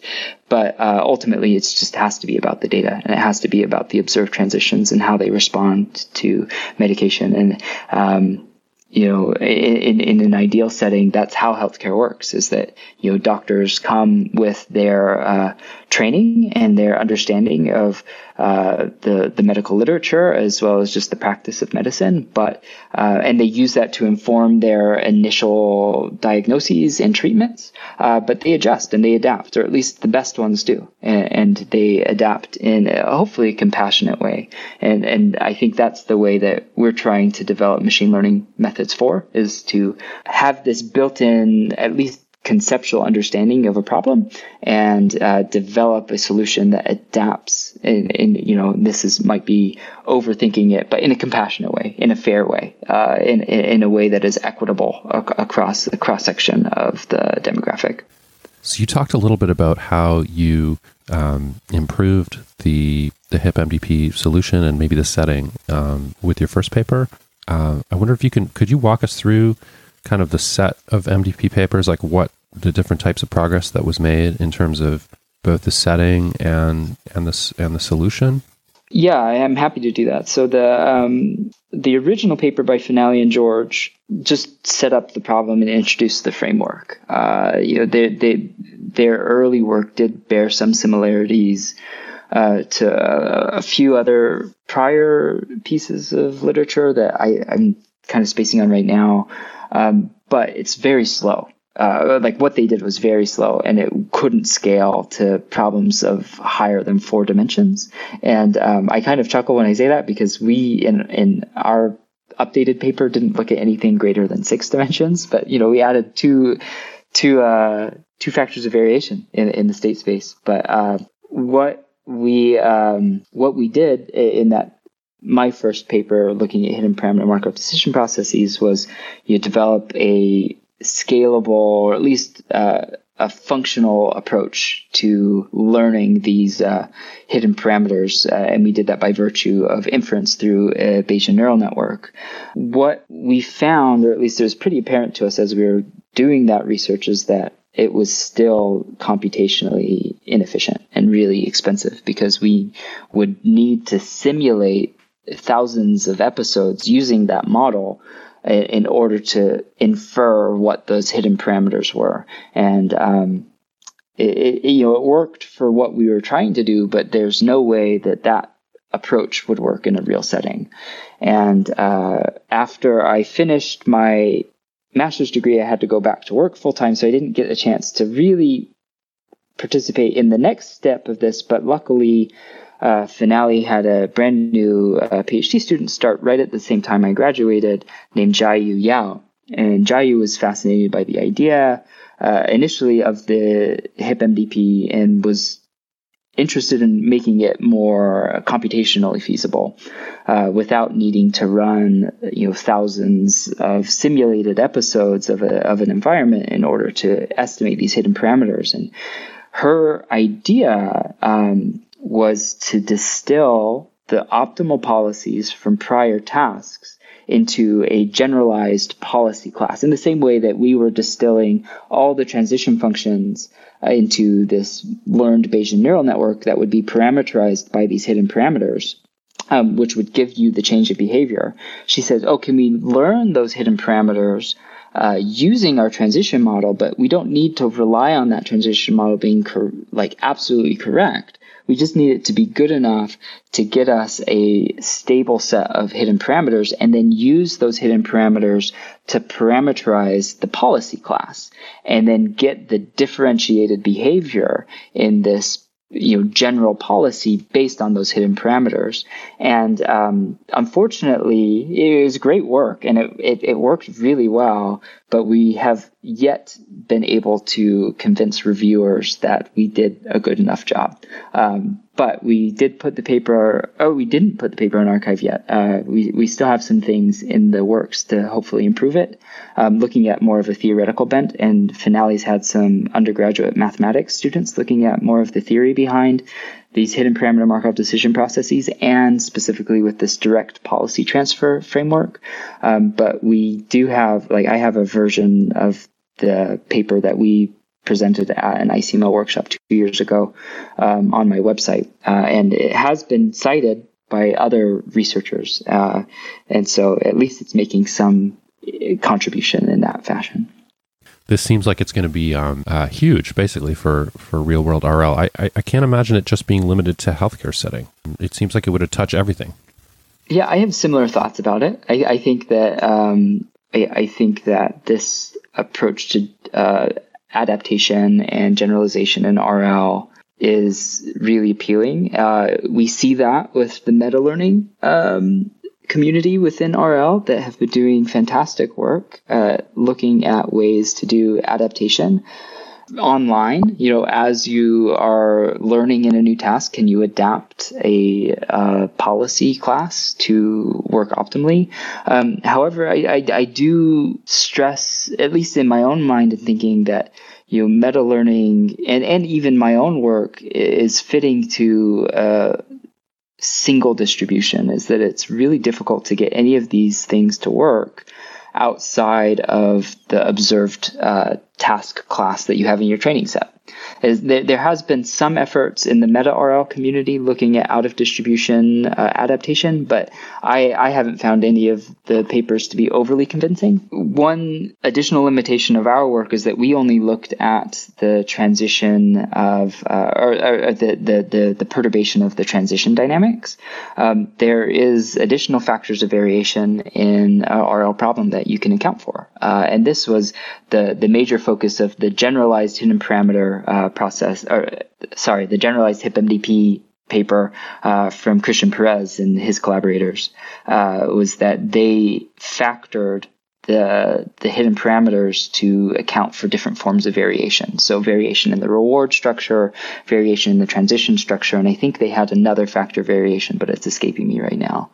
But uh, ultimately, it just has to be about the data and it has to be about the observed transitions and how they respond to medication. And um, you know, in, in an ideal setting, that's how healthcare works is that, you know, doctors come with their uh, training and their understanding of uh, the, the medical literature as well as just the practice of medicine. But, uh, and they use that to inform their initial diagnoses and treatments. Uh, but they adjust and they adapt, or at least the best ones do. And, and they adapt in a hopefully compassionate way. And, and I think that's the way that we're trying to develop machine learning methods for is to have this built in, at least conceptual understanding of a problem and uh, develop a solution that adapts in, you know this is might be overthinking it but in a compassionate way in a fair way uh, in, in a way that is equitable ac- across the cross section of the demographic. So you talked a little bit about how you um, improved the the hip mdp solution and maybe the setting um, with your first paper. Uh, i wonder if you can could you walk us through kind of the set of MDP papers, like what the different types of progress that was made in terms of both the setting and and the and the solution? Yeah, I am happy to do that. So the um, the original paper by Finale and George just set up the problem and introduced the framework. Uh, you know, they, they, their early work did bear some similarities uh, to a, a, few other prior pieces of literature that I, I'm kind of spacing on right now um, but it's very slow. Uh, like what they did was very slow and it couldn't scale to problems of higher than four dimensions. And um, I kind of chuckle when I say that because we in in our updated paper didn't look at anything greater than six dimensions, but you know we added two two uh, two factors of variation in in the state space. But uh, what we um, what we did in that my first paper looking at hidden parameter Markov decision processes was you develop a scalable or at least uh, a functional approach to learning these uh, hidden parameters. Uh, and we did that by virtue of inference through a Bayesian neural network. What we found, or at least it was pretty apparent to us as we were doing that research, is that it was still computationally inefficient and really expensive because we would need to simulate thousands of episodes using that model in order to infer what those hidden parameters were. And um, it, it, you know, it worked for what we were trying to do, but there's no way that that approach would work in a real setting. And uh, after I finished my master's degree, I had to go back to work full time, so I didn't get a chance to really participate in the next step of this. But luckily, uh, Finale had a brand new uh, PhD student start right at the same time I graduated named Jiayu Yao. And Jiayu was fascinated by the idea uh, initially of the HIP MDP and was interested in making it more computationally feasible uh, without needing to run you know thousands of simulated episodes of, a, of an environment in order to estimate these hidden parameters and her idea um, was to distill the optimal policies from prior tasks into a generalized policy class in the same way that we were distilling all the transition functions uh, into this learned Bayesian neural network that would be parameterized by these hidden parameters. Um, which would give you the change of behavior. She says, "Oh, can we learn those hidden parameters uh, using our transition model? But we don't need to rely on that transition model being cor- like absolutely correct We just need it to be good enough to get us a stable set of hidden parameters and then use those hidden parameters to parameterize the policy class and then get the differentiated behavior in this you know general policy based on those hidden parameters. And um, unfortunately it was great work and it, it, it, worked really well but we have yet been able to convince reviewers that we did a good enough job. Um, but we did put the paper oh we didn't put the paper in arXiv yet. Uh, we, we still have some things in the works to hopefully improve it. Um, looking at more of a theoretical bent and finale's had some undergraduate mathematics students looking at more of the theory behind these hidden parameter Markov decision processes and specifically with this direct policy transfer framework. Um, but we do have, like, I have a version of the paper that we presented at an ICML workshop two years ago um, on my website. Uh, and it has been cited by other researchers. Uh, and so at least it's making some uh, contribution in that fashion. This seems like it's going to be um, uh, huge, basically, for, for real world RL. I, I, I can't imagine it just being limited to healthcare setting. It seems like it would have touched everything. Yeah, I have similar thoughts about it. I, I think that um, I, I, think that this approach to uh, adaptation and generalization in RL is really appealing. Uh, we see that with the meta learning um, community within RL that have been doing fantastic work uh, looking at ways to do adaptation online. You know as you are learning in a new task can you adapt a policy class to work optimally? Um, however I, I, I, do stress at least in my own mind and thinking that you know meta learning and, and even my own work is fitting to uh, single distribution is that it's really difficult to get any of these things to work outside of the observed uh, task class that you have in your training set. Is there, there has been some efforts in the meta RL community looking at out of distribution uh, adaptation, but I, I haven't found any of the papers to be overly convincing. One additional limitation of our work is that we only looked at the transition of, uh, or, or the, the, the, the, perturbation of the transition dynamics. Um, there is additional factors of variation in RL problem that you can account for. Uh, and this was the, the major focus of the generalized hidden parameter uh, process, or sorry, the generalized HipMDP paper uh, from Christian Perez and his collaborators uh, was that they factored the the hidden parameters to account for different forms of variation. So variation in the reward structure, variation in the transition structure, and I think they had another factor variation, but it's escaping me right now.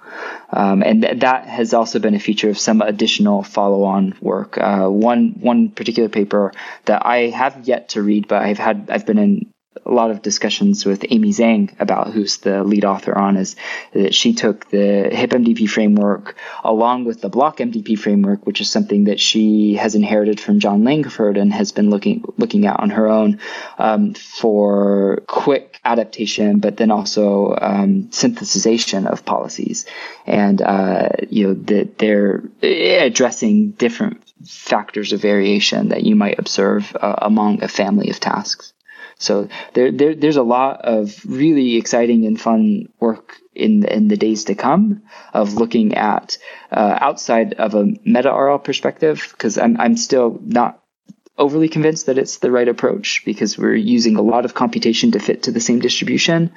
Um, and th- that has also been a feature of some additional follow-on work. Uh, one one particular paper that I have yet to read, but I've had I've been in a lot of discussions with Amy Zhang about who's the lead author on is that she took the HIP MDP framework along with the block MDP framework, which is something that she has inherited from John Langford and has been looking looking at on her own um, for quick adaptation, but then also um, synthesization of policies. And uh, you know that they're addressing different factors of variation that you might observe uh, among a family of tasks. So there, there, there's a lot of really exciting and fun work in in the days to come of looking at uh, outside of a meta RL perspective because I'm I'm still not overly convinced that it's the right approach because we're using a lot of computation to fit to the same distribution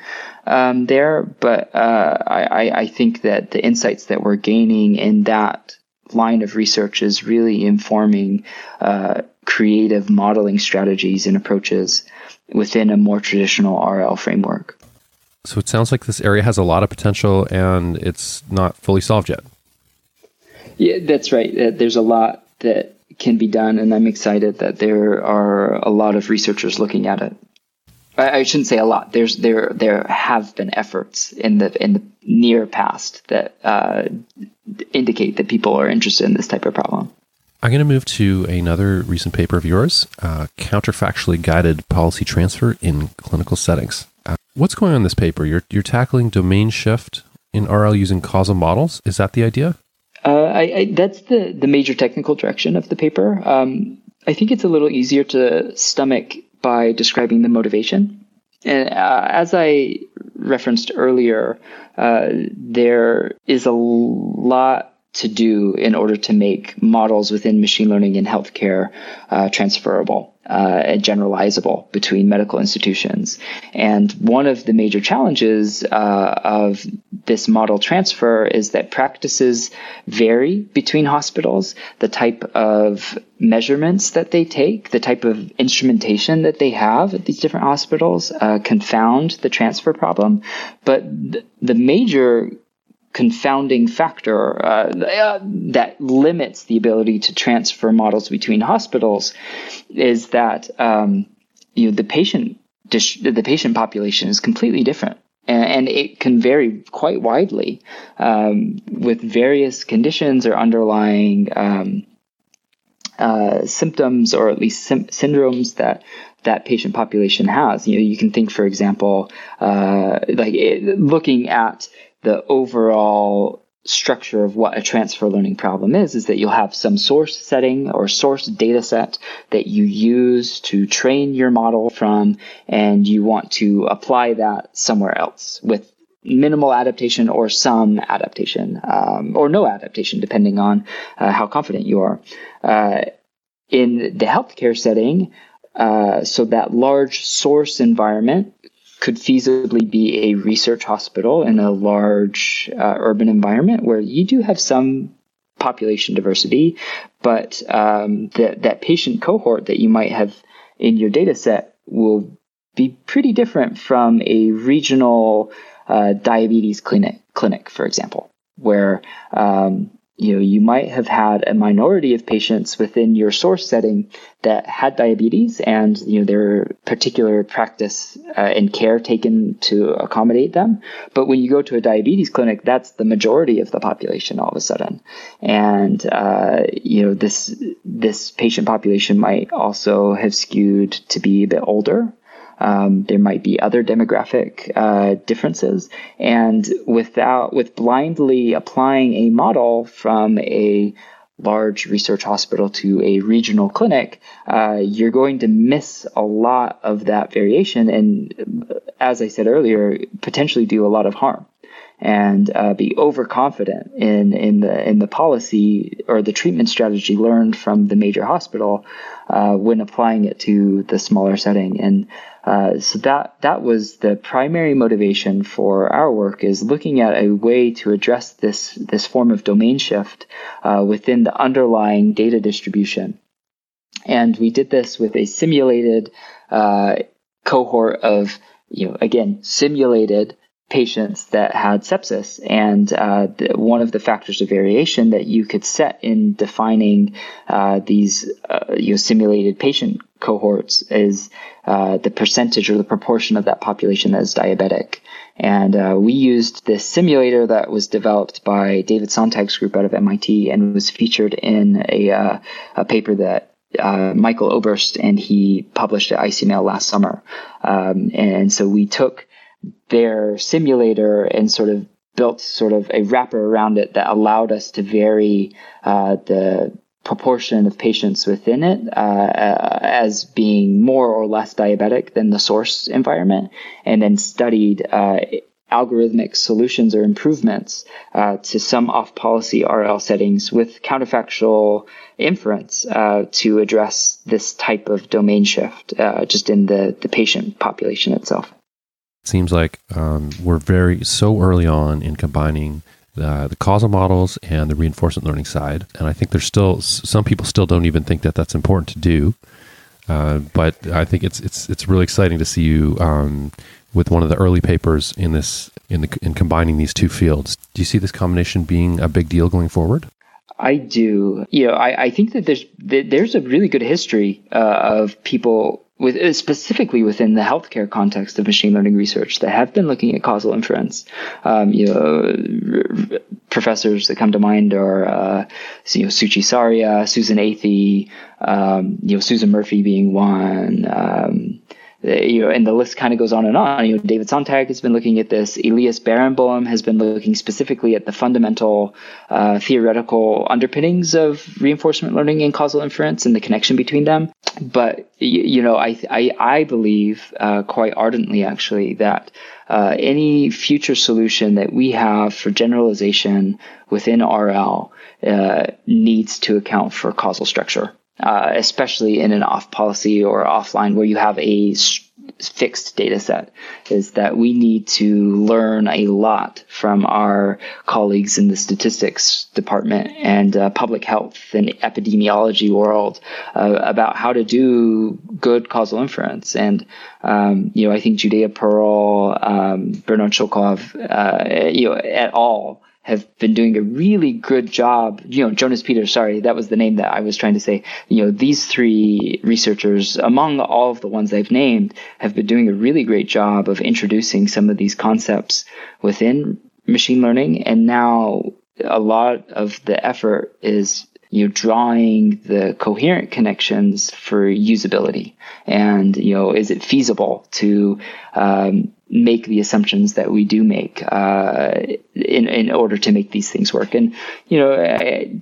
um, there. But uh, I, I think that the insights that we're gaining in that line of research is really informing uh, creative modeling strategies and approaches within a more traditional RL framework. So it sounds like this area has a lot of potential and it's not fully solved yet. Yeah, that's right. Uh, there's a lot that can be done, and I'm excited that there are a lot of researchers looking at it. I, shouldn't say a lot. There's there there have been efforts in the in the near past that uh, indicate that people are interested in this type of problem. I'm going to move to another recent paper of yours, uh, counterfactually guided policy transfer in clinical settings. Uh, what's going on in this paper? You're you're tackling domain shift in RL using causal models. Is that the idea? Uh, I, I, that's the the major technical direction of the paper. Um, I think it's a little easier to stomach by describing the motivation. And uh, as I referenced earlier, uh, there is a lot to do in order to make models within machine learning in healthcare uh, transferable uh, and generalizable between medical institutions. And one of the major challenges uh, of this model transfer is that practices vary between hospitals. The type of measurements that they take, the type of instrumentation that they have at these different hospitals uh, confound the transfer problem. But th- the major confounding factor uh, that limits the ability to transfer models between hospitals is that um, you know the patient the patient population is completely different and, it can vary quite widely um, with various conditions or underlying um, uh, symptoms or at least sim- syndromes that that patient population has. You know, you can think, for example, uh, like it, looking at the overall structure of what a transfer learning problem is is that you'll have some source setting or source data set that you use to train your model from and you want to apply that somewhere else with minimal adaptation or some adaptation um, or no adaptation depending on uh, how confident you are. Uh, in the healthcare setting uh, so that large source environment could feasibly be a research hospital in a large uh, urban environment where you do have some population diversity, but um, that that patient cohort that you might have in your data set will be pretty different from a regional uh, diabetes clinic, clinic, for example, where um, you know, you might have had a minority of patients within your source setting that had diabetes and, you know, their particular practice uh, and care taken to accommodate them. But when you go to a diabetes clinic, that's the majority of the population all of a sudden. And, uh, you know, this, this patient population might also have skewed to be a bit older um, there might be other demographic uh, differences, and without with blindly applying a model from a large research hospital to a regional clinic, uh, you're going to miss a lot of that variation, and as I said earlier, potentially do a lot of harm and uh, be overconfident in in the in the policy or the treatment strategy learned from the major hospital uh, when applying it to the smaller setting. And uh, so that that was the primary motivation for our work is looking at a way to address this this form of domain shift uh, within the underlying data distribution. And we did this with a simulated uh, cohort of you know again simulated patients that had sepsis. And uh, the, one of the factors of variation that you could set in defining uh, these uh, you know, simulated patient cohorts is uh, the percentage or the proportion of that population that is diabetic. And uh, we used this simulator that was developed by David Sontag's group out of MIT and was featured in a, uh, a paper that uh, Michael Oberst and he published at ICML last summer. Um, and so we took their simulator and sort of built sort of a wrapper around it that allowed us to vary uh, the proportion of patients within it uh, uh, as being more or less diabetic than the source environment, and then studied uh, algorithmic solutions or improvements uh, to some off policy RL settings with counterfactual inference uh, to address this type of domain shift uh, just in the, the patient population itself. Seems like um, we're very so early on in combining the, the causal models and the reinforcement learning side. And I think there's still some people still don't even think that that's important to do. Uh, but I think it's it's it's really exciting to see you um, with one of the early papers in this in the in combining these two fields. Do you see this combination being a big deal going forward? I do. You know, I, I think that there's there's a really good history uh, of people with uh, specifically within the healthcare context of machine learning research that have been looking at causal inference. Um, you know, r- r- professors that come to mind are uh, you know Suchi Saria, Susan Athey, um, you know Susan Murphy being one. Um, you know, and the list kind of goes on and on. You know, David Sontag has been looking at this. Elias Bareinboim has been looking specifically at the fundamental uh, theoretical underpinnings of reinforcement learning and causal inference and the connection between them. But you know, I I, I believe uh, quite ardently actually that uh, any future solution that we have for generalization within RL uh, needs to account for causal structure uh, especially in an off policy or offline where you have a fixed data set is that we need to learn a lot from our colleagues in the statistics department and uh, public health and epidemiology world uh, about how to do good causal inference. And, um, you know, I think Judea Pearl, um, Bernhard Schölkopf, uh, you know, et al have been doing a really good job. You know, Jonas Peters, sorry, that was the name that I was trying to say. You know, these three researchers, among all of the ones I've named, have been doing a really great job of introducing some of these concepts within machine learning. And now a lot of the effort is you know, drawing the coherent connections for usability and you know is it feasible to um, make the assumptions that we do make uh, in in order to make these things work. And you know,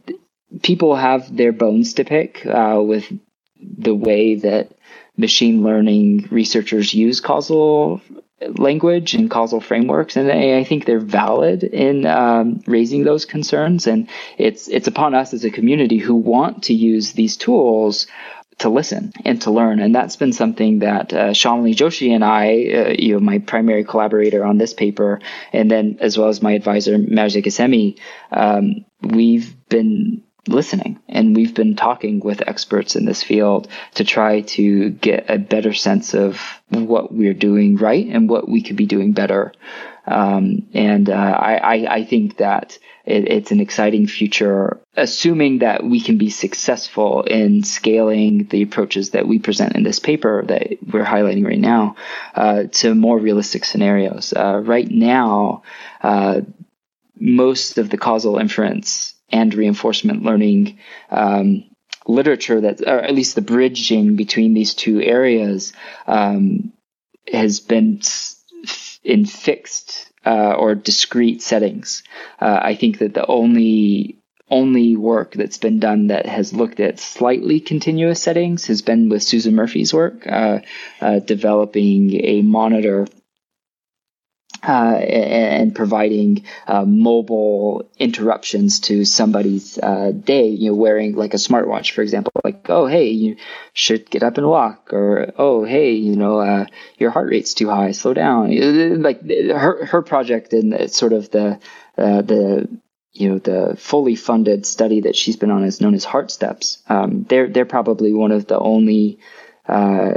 people have their bones to pick uh, with the way that machine learning researchers use causal language and causal frameworks, and I think they're valid in um, raising those concerns. And it's it's upon us as a community who want to use these tools to listen and to learn. And that's been something that uh, Shalmali Joshi and I, uh, you know, my primary collaborator on this paper, and then as well as my advisor, Marzyeh Ghassemi, um, we've been listening and we've been talking with experts in this field to try to get a better sense of what we're doing right and what we could be doing better. Um, and uh, I, I, think that it, it's an exciting future, assuming that we can be successful in scaling the approaches that we present in this paper that we're highlighting right now uh, to more realistic scenarios. Uh, right now, uh, most of the causal inference and reinforcement learning um, literature that, or at least the bridging between these two areas, um, has been in fixed uh, or discrete settings. Uh, I think that the only only work that's been done that has looked at slightly continuous settings has been with Susan Murphy's work, uh, uh developing a monitor uh, and providing uh, mobile interruptions to somebody's uh, day, you know, wearing like a smartwatch, for example, like, oh, hey, you should get up and walk, or oh, hey, you know, uh, your heart rate's too high, slow down. Like her her project and sort of the uh, the you know the fully funded study that she's been on is known as Heart Steps. Um, they're they're probably one of the only uh,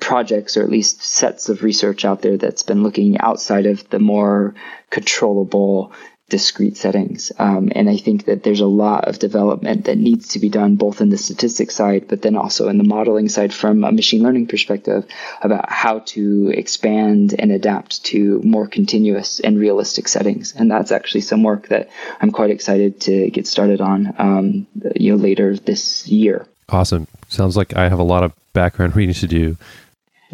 projects or at least sets of research out there that's been looking outside of the more controllable discrete settings. Um, and I think that there's a lot of development that needs to be done both in the statistics side, but then also in the modeling side from a machine learning perspective about how to expand and adapt to more continuous and realistic settings. And that's actually some work that I'm quite excited to get started on, um, you know, later this year. Awesome. Sounds like I have a lot of background reading to do.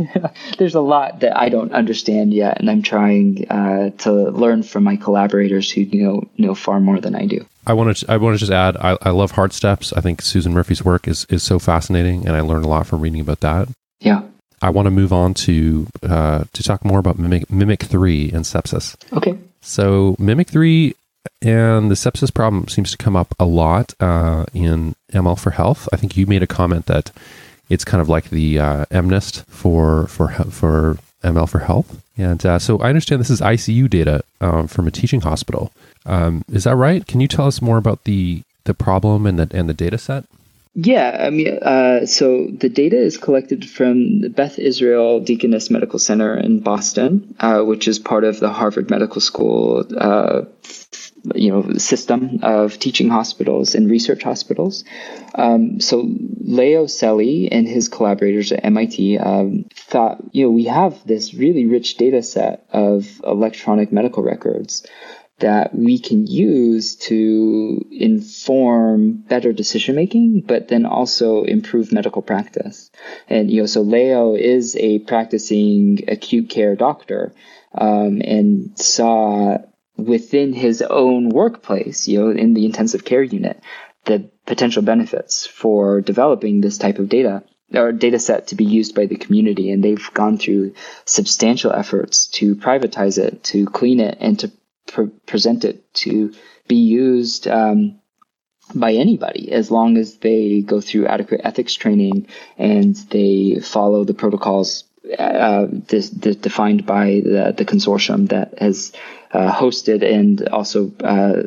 [LAUGHS] There's a lot that I don't understand yet, and I'm trying uh, to learn from my collaborators who know know far more than I do. I want to I want to just add I, I love Heart Steps. I think Susan Murphy's work is is so fascinating, and I learned a lot from reading about that. Yeah. I want to move on to uh, to talk more about MIMIC MIMIC Three and sepsis. Okay. So MIMIC Three and the sepsis problem seems to come up a lot uh, in ML for Health. I think you made a comment that it's kind of like the uh, MNIST for for for ML for health. And uh, so I understand this is ICU data um, from a teaching hospital. Um, is that right? Can you tell us more about the the problem and the and the data set? Yeah, I mean, uh, so the data is collected from the Beth Israel Deaconess Medical Center in Boston, uh, which is part of the Harvard Medical School uh, you know system of teaching hospitals and research hospitals. Um, so Leo Celi and his collaborators at MIT um, thought, you know, we have this really rich data set of electronic medical records, that we can use to inform better decision making, but then also improve medical practice. And you know, so Leo is a practicing acute care doctor, um, and saw within his own workplace, you know, in the intensive care unit, the potential benefits for developing this type of data or data set to be used by the community. And they've gone through substantial efforts to privatize it, to clean it, and to pre- present it to be used um, by anybody as long as they go through adequate ethics training and they follow the protocols uh, this, this defined by the, the consortium that has uh, hosted and also uh,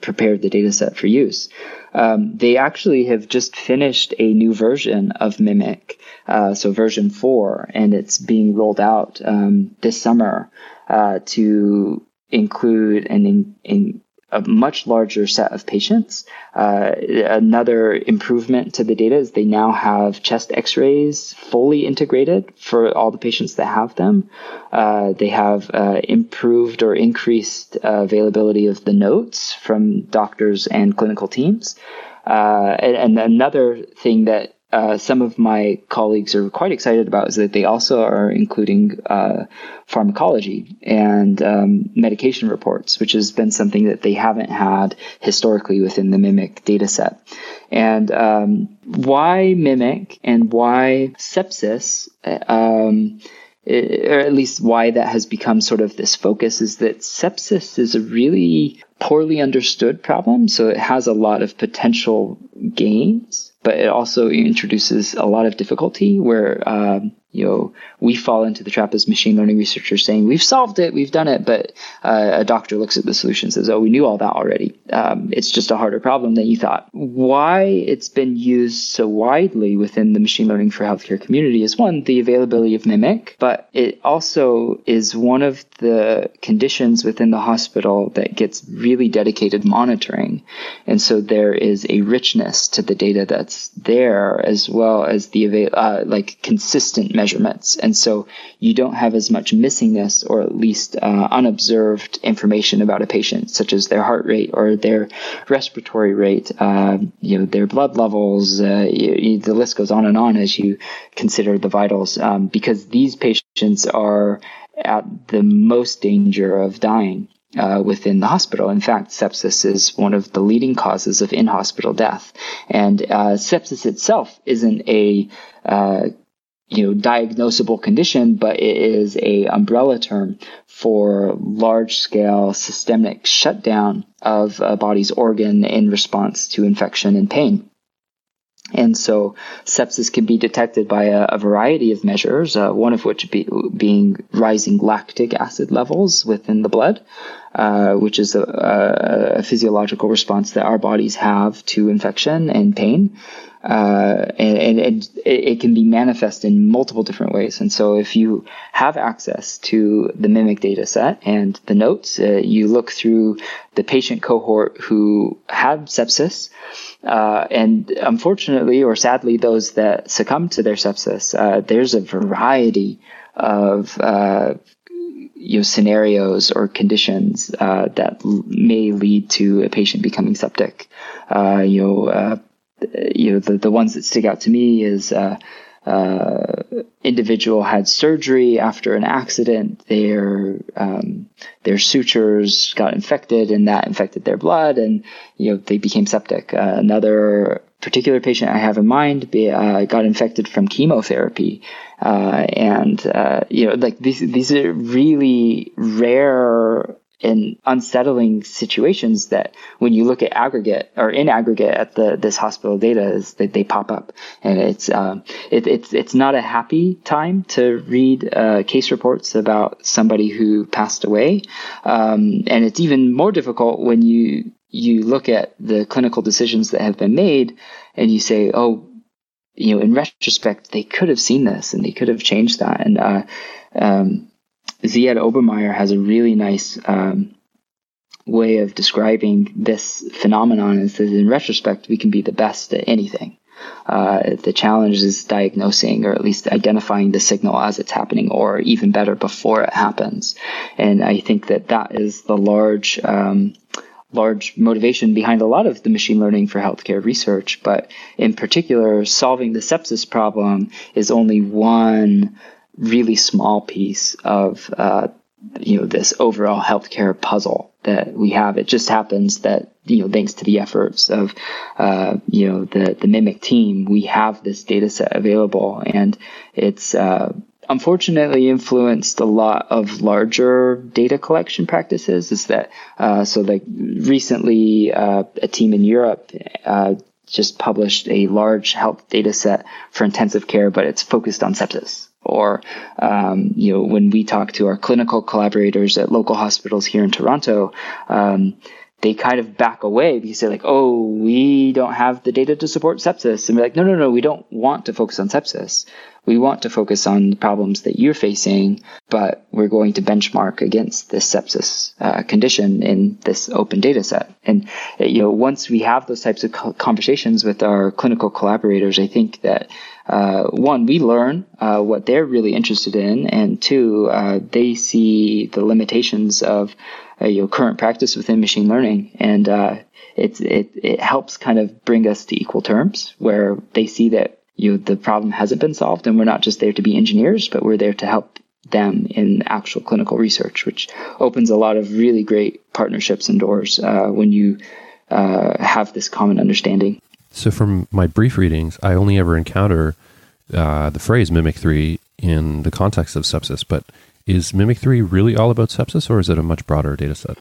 prepared the data set for use. Um, they actually have just finished a new version of MIMIC, uh, so version 4, and it's being rolled out um, this summer uh, to include and in, in a much larger set of patients. Uh, another improvement to the data is they now have chest x-rays fully integrated for all the patients that have them. Uh, they have uh, improved or increased availability of the notes from doctors and clinical teams. Uh, and, and another thing that uh, some of my colleagues are quite excited about is that they also are including uh, pharmacology and um, medication reports, which has been something that they haven't had historically within the Mimic data set. And um, why Mimic and why sepsis? Um, or at least why that has become sort of this focus is that sepsis is a really poorly understood problem. So it has a lot of potential gains, but it also introduces a lot of difficulty where um, you know, we fall into the trap as machine learning researchers saying we've solved it, we've done it, but uh, a doctor looks at the solution and says, "Oh, we knew all that already. Um, it's just a harder problem than you thought." Why it's been used so widely within the machine learning for healthcare community is one, the availability of Mimic, but it also is one of the conditions within the hospital that gets really dedicated monitoring, and so there is a richness to the data that's there as well as the avail- uh, like consistent measurements. And so you don't have as much missingness or at least uh, unobserved information about a patient, such as their heart rate or their respiratory rate, uh, you know, their blood levels. Uh, you, you, the list goes on and on as you consider the vitals, um, because these patients are at the most danger of dying. Uh, within the hospital. In fact, sepsis is one of the leading causes of in-hospital death, and uh, sepsis itself isn't a uh, you know diagnosable condition, but it is a umbrella term for large scale systemic shutdown of a body's organ in response to infection and pain. And so sepsis can be detected by a, a variety of measures, uh, one of which be, being rising lactic acid levels within the blood, uh, which is a, a, physiological response that our bodies have to infection and pain uh, and, and, and it, can be manifest in multiple different ways. And so, if you have access to the Mimic data set and the notes, uh, you look through the patient cohort who had sepsis, uh, and unfortunately or sadly, those that succumb to their sepsis, uh, there's a variety of uh, you know, scenarios or conditions uh, that may lead to a patient becoming septic. Uh, you know, uh, you know, the, the ones that stick out to me is uh, uh, individual had surgery after an accident. Their um, their sutures got infected, and that infected their blood, and you know they became septic. Another particular patient I have in mind be, uh, got infected from chemotherapy, uh, and uh, you know like these these are really rare and unsettling situations that when you look at aggregate or in aggregate at the this hospital data is that they pop up. And it's um, it, it's it's not a happy time to read uh, case reports about somebody who passed away. Um, and it's even more difficult when you you look at the clinical decisions that have been made and you say oh you know in retrospect they could have seen this and they could have changed that and uh, um, Ziad Obermeyer has a really nice um, way of describing this phenomenon and says in retrospect we can be the best at anything Uh, the challenge is diagnosing or at least identifying the signal as it's happening, or even better, before it happens. And I think that that is the large. Um, large motivation behind a lot of the machine learning for healthcare research, but in particular, solving the sepsis problem is only one really small piece of uh, you know this overall healthcare puzzle that we have. It just happens that you know thanks to the efforts of uh, you know the the Mimic team, we have this data set available, and it's uh, unfortunately influenced a lot of larger data collection practices. Is that uh, so? Like recently, uh, a team in Europe uh, just published a large health data set for intensive care, but it's focused on sepsis. Or, um, you know, when we talk to our clinical collaborators at local hospitals here in Toronto, um, they kind of back away because they're like, oh, we don't have the data to support sepsis. And we're like, no, no, no, we don't want to focus on sepsis. We want to focus on the problems that you're facing, but we're going to benchmark against this sepsis uh, condition in this open data set. And, uh, you know, once we have those types of conversations with our clinical collaborators, I think that uh, one, we learn uh, what they're really interested in, and two, uh, they see the limitations of uh, you know, current practice within machine learning, and uh, it, it it helps kind of bring us to equal terms, where they see that you know, the problem hasn't been solved, and we're not just there to be engineers, but we're there to help them in actual clinical research, which opens a lot of really great partnerships and doors uh, when you have this common understanding. So, from my brief readings, I only ever encounter uh, the phrase Mimic 3 in the context of sepsis, but is Mimic 3 really all about sepsis or is it a much broader data set?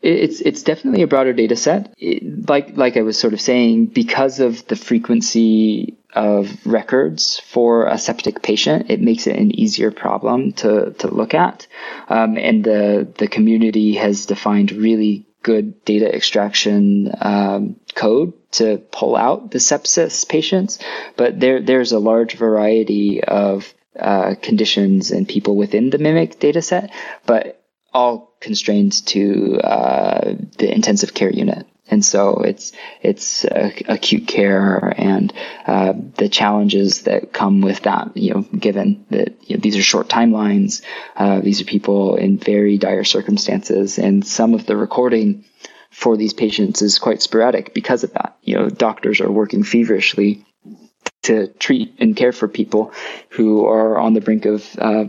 It's it's definitely a broader data set. It, like like I was sort of saying, because of the frequency of records for a septic patient, it makes it an easier problem to to look at. Um, and the the community has defined really good data extraction um, code to pull out the sepsis patients, but there there's a large variety of uh, conditions and people within the Mimic dataset, but all constrained to uh, the intensive care unit. And so it's it's uh, acute care and uh, the challenges that come with that. You know, given that you know, these are short timelines, uh, these are people in very dire circumstances, and some of the recording for these patients is quite sporadic because of that. You know, doctors are working feverishly to treat and care for people who are on the brink of uh,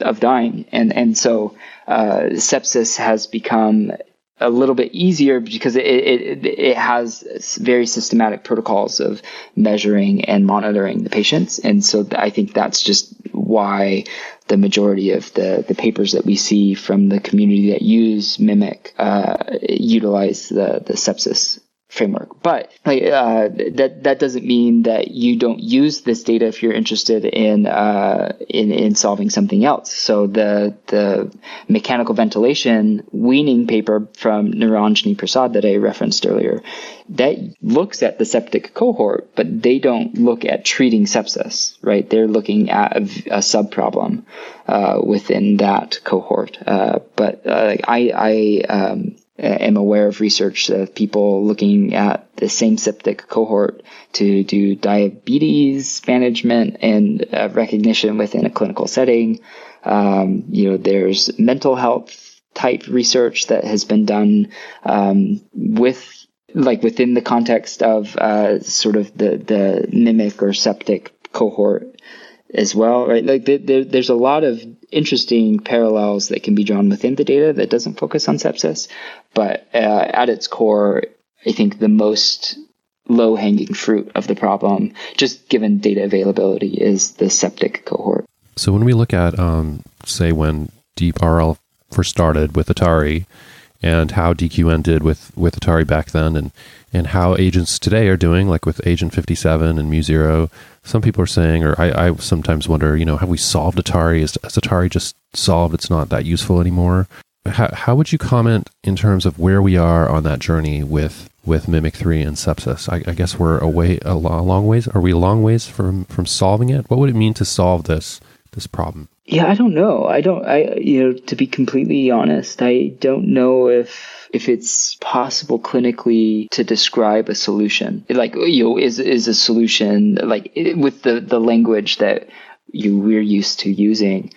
of dying, and and so uh, sepsis has become a little bit easier because it, it, it has very systematic protocols of measuring and monitoring the patients. And so I think that's just why the majority of the, the papers that we see from the community that use Mimic uh, utilize the, the sepsis framework. But like, uh, that that doesn't mean that you don't use this data if you're interested in uh, in in solving something else. So the the mechanical ventilation weaning paper from Niranjani Prasad that I referenced earlier that looks at the septic cohort, but they don't look at treating sepsis. Right? They're looking at a, a sub problem uh, within that cohort. Uh, but uh, I I um, am aware of research of people looking at the same septic cohort to do diabetes management and uh, recognition within a clinical setting. Um, you know, there's mental health type research that has been done um, with like within the context of uh, sort of the the mimic or septic cohort as well, right? Like there, there's a lot of interesting parallels that can be drawn within the data that doesn't focus on sepsis, but uh, at its core, I think the most low hanging fruit of the problem, just given data availability, is the septic cohort. So when we look at, um, say, when DeepRL first started with Atari, and how DQN did with, with Atari back then, and and how agents today are doing, like with Agent 57 and MuZero. Some people are saying, or I, I sometimes wonder, you know, have we solved Atari? Is, is Atari just solved? It's not that useful anymore. How, how would you comment in terms of where we are on that journey with with Mimic 3 and sepsis? I, I guess we're a way a long ways. Are we a long ways from from solving it? What would it mean to solve this this problem? Yeah, I don't know. I don't. I you know to be completely honest, I don't know if if it's possible clinically to describe a solution, like you know, is is a solution like with the the language that you we're used to using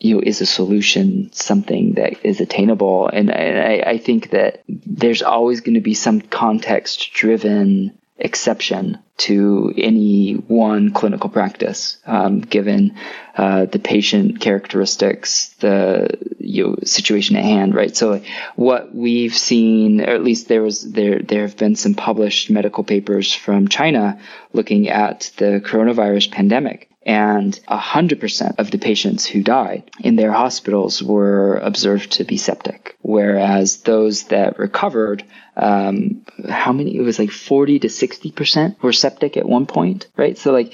you know, is a solution something that is attainable? And I, I think that there's always going to be some context driven exception to any one clinical practice, um, given uh, the patient characteristics, the you know, situation at hand, right? So, what we've seen, or at least there was there there have been some published medical papers from China looking at the coronavirus pandemic, and 100% of the patients who died in their hospitals were observed to be septic, whereas those that recovered, um, how many? It was like 40 to 60% were septic at one point, right? So, like,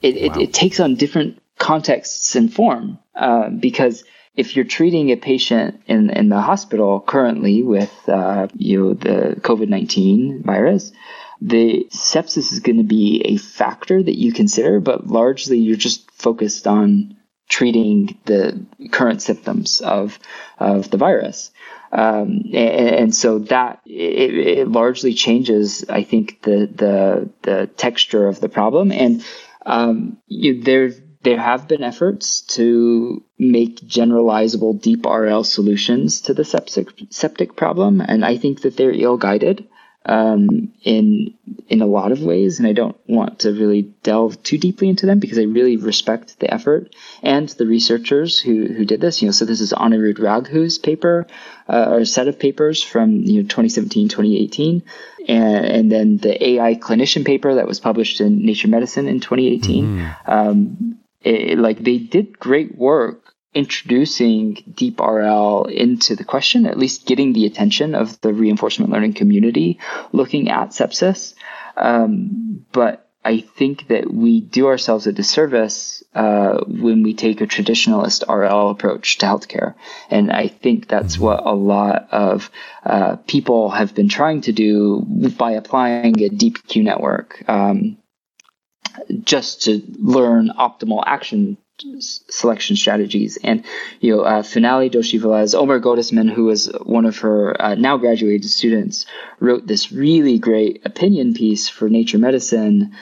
it, wow. it, it, takes on different contexts and form uh, because if you're treating a patient in, in the hospital currently with uh, you know, the COVID 19 virus, the sepsis is going to be a factor that you consider, but largely you're just focused on treating the current symptoms of of the virus. Um, and, and, so that it, it, largely changes, I think, the the the texture of the problem. And um, you, there there have been efforts to make generalizable deep RL solutions to the septic septic problem, and I think that they're ill guided um, in in a lot of ways, and I don't want to really delve too deeply into them because I really respect the effort and the researchers who who did this. You know, so this is Aniruddh Raghu's paper uh, or a set of papers from you know 2017, 2018, and, and then the AI clinician paper that was published in Nature Medicine in 2018. Mm. Um, it, like they did great work introducing deep RL into the question, at least getting the attention of the reinforcement learning community looking at sepsis. Um, but I think that we do ourselves a disservice uh, when we take a traditionalist RL approach to healthcare. And I think that's mm-hmm. what a lot of uh, people have been trying to do by applying a DeepQ network. Um, just to learn optimal action selection strategies. And, you know, uh, Finale Doshi Velez, Omer Gottesman, who was one of her uh, now graduated students, wrote this really great opinion piece for Nature Medicine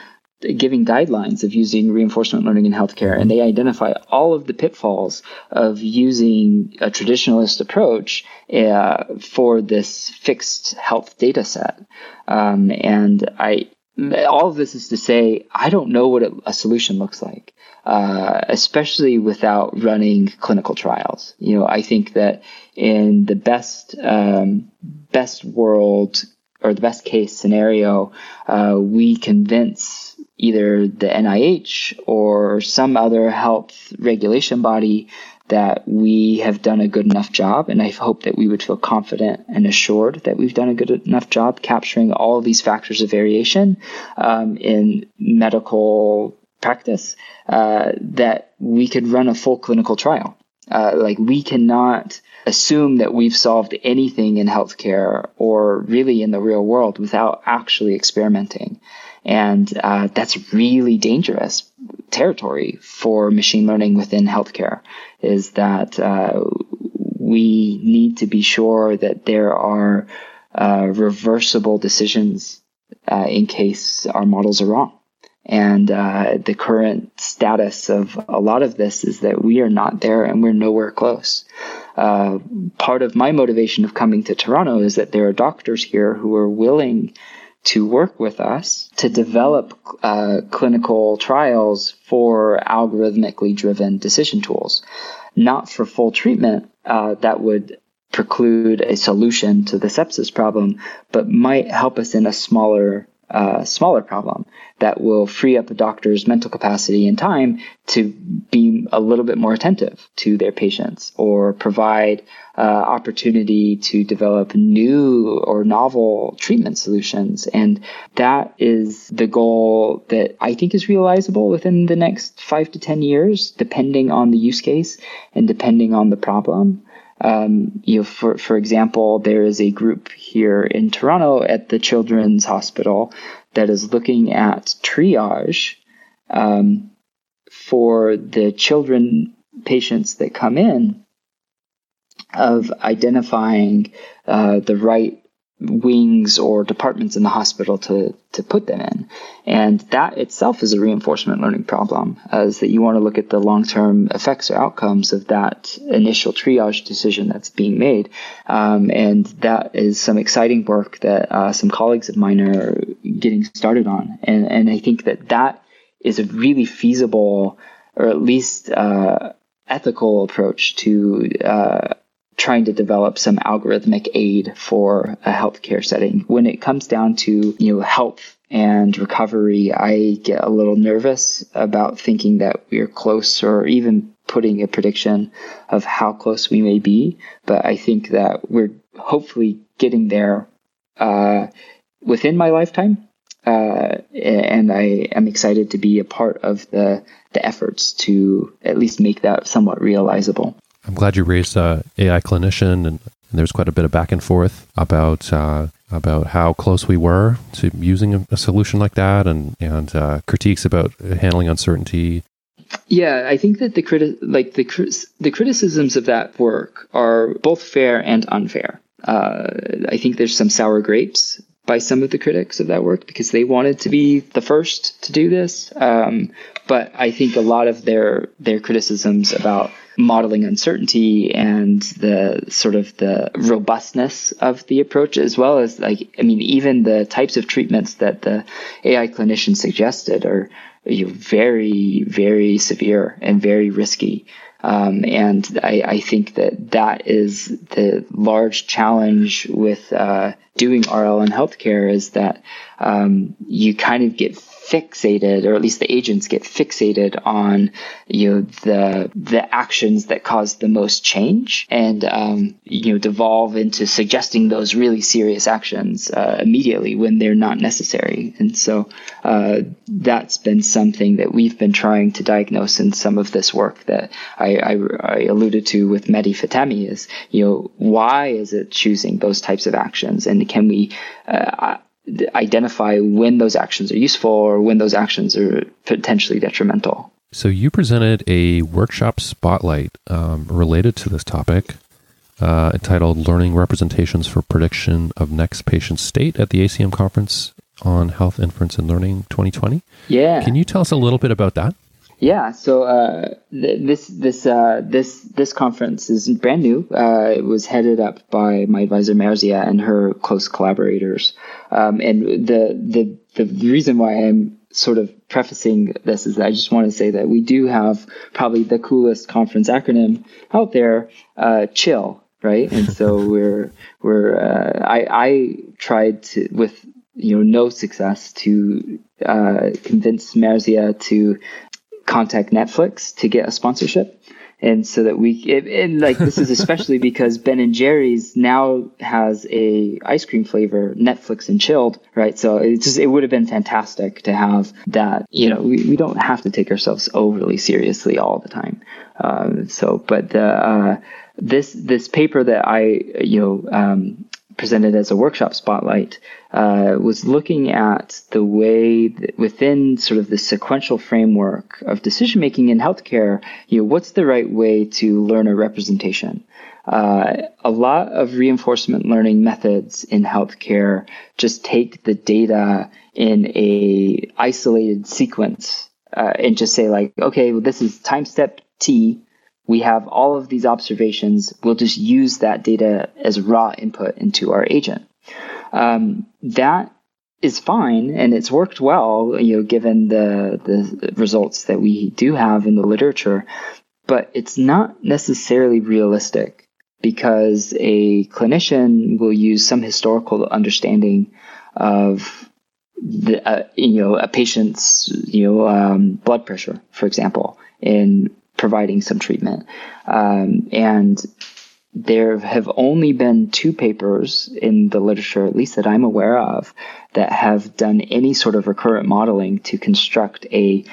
giving guidelines of using reinforcement learning in healthcare and they identify all of the pitfalls of using a traditionalist approach uh, for this fixed health data set um, and i all of this is to say i don't know what a solution looks like uh, especially without running clinical trials. You know, I think that in the best um, best world or the best case scenario, uh, we convince either the NIH or some other health regulation body that we have done a good enough job. And I hope that we would feel confident and assured that we've done a good enough job capturing all of these factors of variation um, in medical practice uh, that we could run a full clinical trial. Uh, like we cannot assume that we've solved anything in healthcare or really in the real world without actually experimenting. And uh, that's really dangerous territory for machine learning within healthcare is that uh, we need to be sure that there are uh, reversible decisions uh, in case our models are wrong. And uh, the current status of a lot of this is that we are not there and we're nowhere close. Uh, part of my motivation of coming to Toronto is that there are doctors here who are willing to work with us to develop uh, clinical trials for algorithmically driven decision tools, not for full treatment uh, that would preclude a solution to the sepsis problem, but might help us in a smaller a smaller problem that will free up a doctor's mental capacity and time to be a little bit more attentive to their patients or provide uh, opportunity to develop new or novel treatment solutions. And that is the goal that I think is realizable within the next five to 10 years, depending on the use case and depending on the problem. Um, you know, for for example, there is a group here in Toronto at the Children's Hospital that is looking at triage um, for the children patients that come in of identifying uh, the right wings or departments in the hospital to, to put them in. And that itself is a reinforcement learning problem, as that you want to look at the long term effects or outcomes of that initial triage decision that's being made. Um, and that is some exciting work that uh, some colleagues of mine are getting started on. And, and I think that that is a really feasible or at least uh, ethical approach to uh, trying to develop some algorithmic aid for a healthcare setting. When it comes down to you know health and recovery, I get a little nervous about thinking that we're close or even putting a prediction of how close we may be. But I think that we're hopefully getting there uh, within my lifetime. Uh, and I am excited to be a part of the the efforts to at least make that somewhat realizable. I'm glad you raised uh, AI clinician, and, and there's quite a bit of back and forth about uh, about how close we were to using a, a solution like that, and and uh, critiques about handling uncertainty. Yeah, I think that the criti- like the the criticisms of that work are both fair and unfair. Uh, I think there's some sour grapes by some of the critics of that work because they wanted to be the first to do this. Um, but I think a lot of their their criticisms about modeling uncertainty and the sort of the robustness of the approach, as well as like, I mean, even the types of treatments that the AI clinician suggested are you know, very, very severe and very risky. Um, and I, I, think that that is the large challenge with uh, doing RL in healthcare is that um, you kind of get fixated, or at least the agents get fixated on you know the the actions that cause the most change, and um, you know devolve into suggesting those really serious actions uh, immediately when they're not necessary. And so uh, that's been something that we've been trying to diagnose in some of this work that I, I, I alluded to with Mehdi Fatemi is you know why is it choosing those types of actions, and can we uh, identify when those actions are useful or when those actions are potentially detrimental. So, you presented a workshop spotlight um, related to this topic uh, entitled Learning Representations for Prediction of Next Patient State at the ACM Conference on Health Inference and Learning 2020. Yeah. Can you tell us a little bit about that? Yeah, so uh, th- this this uh, this this conference is brand new. Uh, it was headed up by my advisor Marzyeh and her close collaborators. Um, and the the the reason why I'm sort of prefacing this is that I just want to say that we do have probably the coolest conference acronym out there, uh, Chill, right? And so [LAUGHS] we're we're uh, I I tried to with you know no success to uh, convince Marzyeh to contact Netflix to get a sponsorship. And so that we, it, and like this is especially [LAUGHS] because Ben and Jerry's now has a ice cream flavor, Netflix and chilled, right? So it just, it would have been fantastic to have that, you know, we, we don't have to take ourselves overly seriously all the time. Um, so, but the, uh, this, this paper that I, you know, um, presented as a workshop spotlight uh, was looking at the way within sort of the sequential framework of decision making in healthcare, you know, what's the right way to learn a representation? Uh, a lot of reinforcement learning methods in healthcare just take the data in a isolated sequence uh, and just say like, okay, well, this is time step T we have all of these observations. We'll just use that data as raw input into our agent. Um, that is fine and it's worked well, you know, given the, the results that we do have in the literature, but it's not necessarily realistic because a clinician will use some historical understanding of the, uh, you know, a patient's, you know, um, blood pressure, for example, in providing some treatment. Um, and there have only been two papers in the literature, at least that I'm aware of, that have done any sort of recurrent modeling to construct a,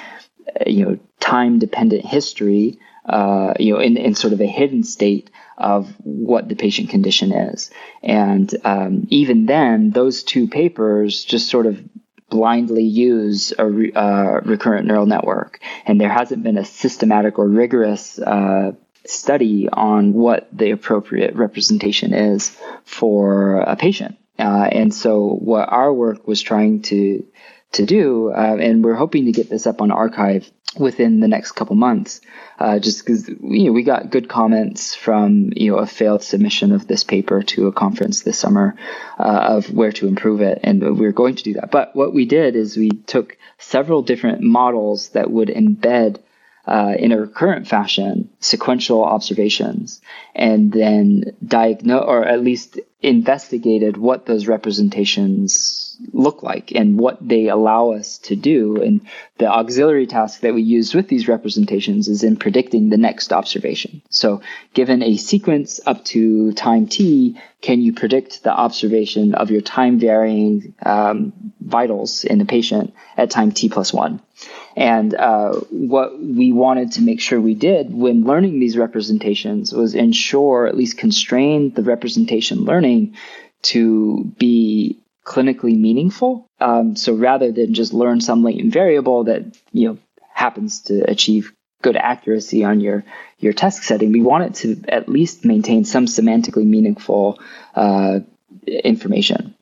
you know, time dependent history, uh, you know, in, in sort of a hidden state of what the patient condition is. And um, even then, those two papers just sort of blindly use a re, uh, recurrent neural network. And there hasn't been a systematic or rigorous uh, study on what the appropriate representation is for a patient. Uh, and so what our work was trying to to do, uh, and we're hoping to get this up on arXiv within the next couple months, uh, just because you know we got good comments from you know a failed submission of this paper to a conference this summer uh, of where to improve it, and we we're going to do that. But what we did is we took several different models that would embed uh, in a recurrent fashion sequential observations and then diagnose or at least investigated what those representations look like and what they allow us to do. And the auxiliary task that we use with these representations is in predicting the next observation. So given a sequence up to time t, can you predict the observation of your time varying um, vitals in the patient at time t plus one? And uh, what we wanted to make sure we did when learning these representations was ensure, at least constrain the representation learning to be clinically meaningful. Um, so rather than just learn some latent variable that you know happens to achieve good accuracy on your your test setting, we want it to at least maintain some semantically meaningful uh, information.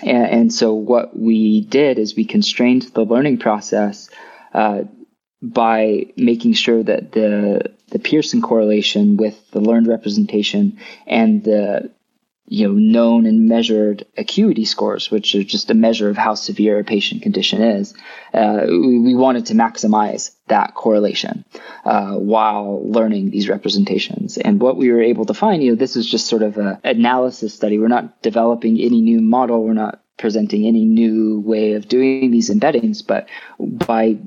And, and, so what we did is we constrained the learning process uh, by making sure that the the Pearson correlation with the learned representation and the you know known and measured acuity scores, which are just a measure of how severe a patient condition is. Uh, we, we, wanted to maximize that correlation uh, while learning these representations. And what we were able to find, you know, this is just sort of an analysis study. We're not developing any new model. We're not presenting any new way of doing these embeddings, but by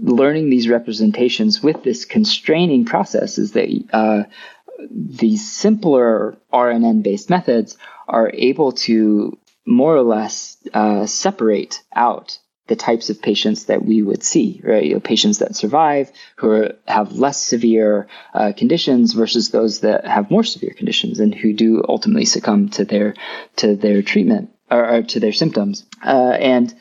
learning these representations with this constraining process is that uh, these simpler RNN based methods are able to more or less uh, separate out the types of patients that we would see, right? You know, patients that survive who are, have less severe uh, conditions versus those that have more severe conditions and who do ultimately succumb to their to their treatment or, or to their symptoms. Uh, and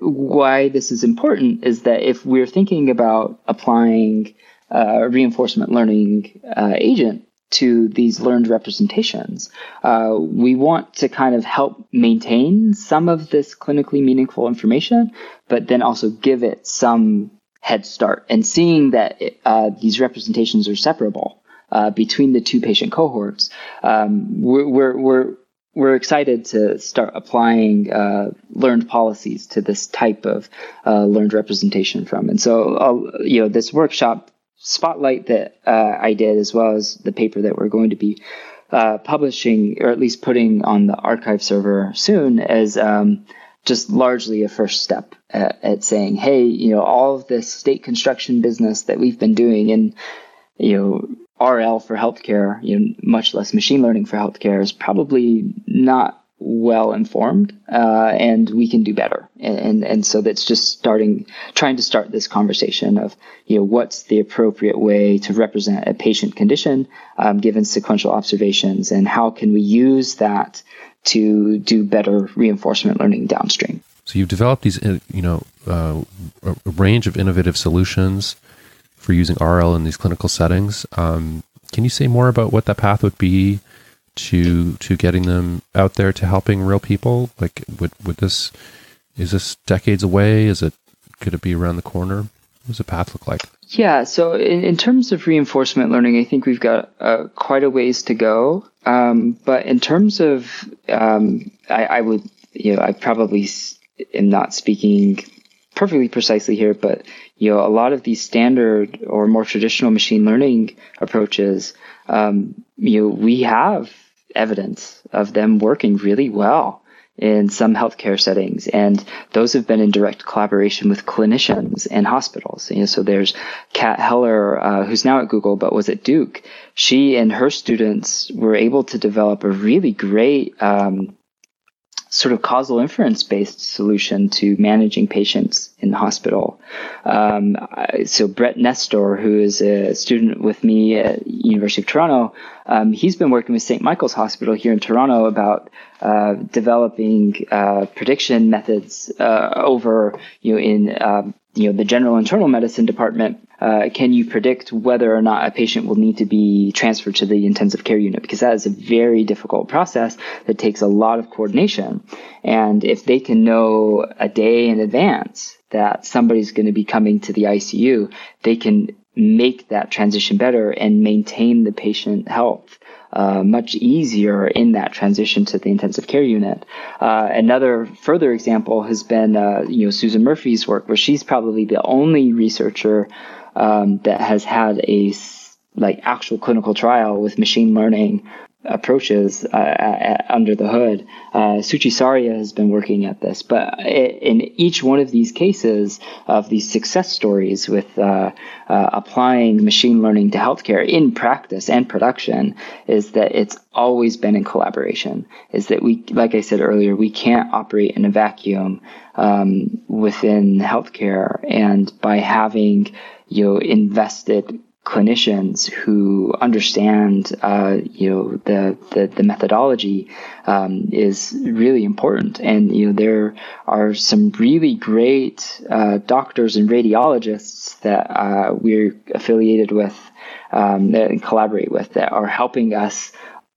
why this is important is that if we're thinking about applying uh, reinforcement learning uh, agent to these learned representations. Uh, we want to kind of help maintain some of this clinically meaningful information, but then also give it some head start. And seeing that it, uh, these representations are separable uh, between the two patient cohorts, um, we're, we're, we're we're excited to start applying uh, learned policies to this type of uh, learned representation from. And so, you know, this workshop spotlight that uh, I did, as well as the paper that we're going to be uh, publishing, or at least putting on the arXiv server soon, as um, just largely a first step at, at, saying, hey, you know, all of this state construction business that we've been doing, and you know. RL for healthcare, you know, much less machine learning for healthcare, is probably not well informed uh, and we can do better. And, and, and so that's just starting trying to start this conversation of you know what's the appropriate way to represent a patient condition um, given sequential observations and how can we use that to do better reinforcement learning downstream. So you've developed these uh, you know uh, a range of innovative solutions for using rl in these clinical settings. Um, can you say more about what that path would be to to getting them out there to helping real people? Like, would would this is this decades away? Is it could it be around the corner? What does the path look like? Yeah, so in, in terms of reinforcement learning, I think we've got uh, quite a ways to go. Um, but in terms of, um, I, I, would, you know, I probably am not speaking perfectly precisely here, but you know, a lot of these standard or more traditional machine learning approaches, um, you know, we have evidence of them working really well in some healthcare settings. And those have been in direct collaboration with clinicians and hospitals. You know, so there's Kat Heller, uh, who's now at Google, but was at Duke. She and her students were able to develop a really great um, sort of causal inference based solution to managing patients in the hospital. Um, so Bret Nestor, who is a student with me at University of Toronto, um, he's been working with St. Michael's Hospital here in Toronto about uh, developing uh, prediction methods uh, over, you know, in um, you know the general internal medicine department uh, can you predict whether or not a patient will need to be transferred to the intensive care unit? Because that is a very difficult process that takes a lot of coordination. And if they can know a day in advance that somebody's going to be coming to the ICU they can make that transition better and maintain the patient health uh, much easier in that transition to the intensive care unit. Uh, another further example has been, uh, you know, Susan Murphy's work, where she's probably the only researcher um, that has had a like actual clinical trial with machine learning approaches uh, under the hood. Uh, Suchi Saria has been working at this, but in each one of these cases of these success stories with uh, uh, applying machine learning to healthcare in practice and production, is that it's always been in collaboration. Is that we, like I said earlier, we can't operate in a vacuum um, within healthcare, and by having you know invested clinicians who understand, uh, you know, the the, the methodology um, is really important. And you know, there are some really great uh, doctors and radiologists that uh, we're affiliated with um, and collaborate with that are helping us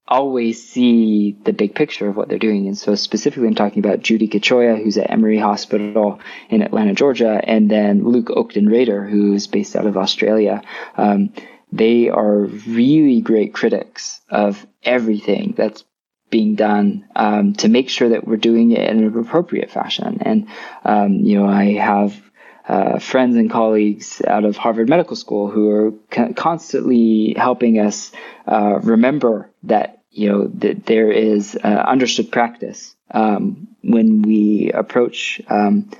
always see the big picture of what they're doing. And so specifically, I'm talking about Judy Gichoya, who's at Emory Hospital in Atlanta, Georgia, and then Luke Oakden Rayner, who's based out of Australia. Um, they are really great critics of everything that's being done um, to make sure that we're doing it in an appropriate fashion. And, um, you know, I have uh, friends and colleagues out of Harvard Medical School who are co- constantly helping us uh, remember that you know that there is uh, understood practice um, when we approach um,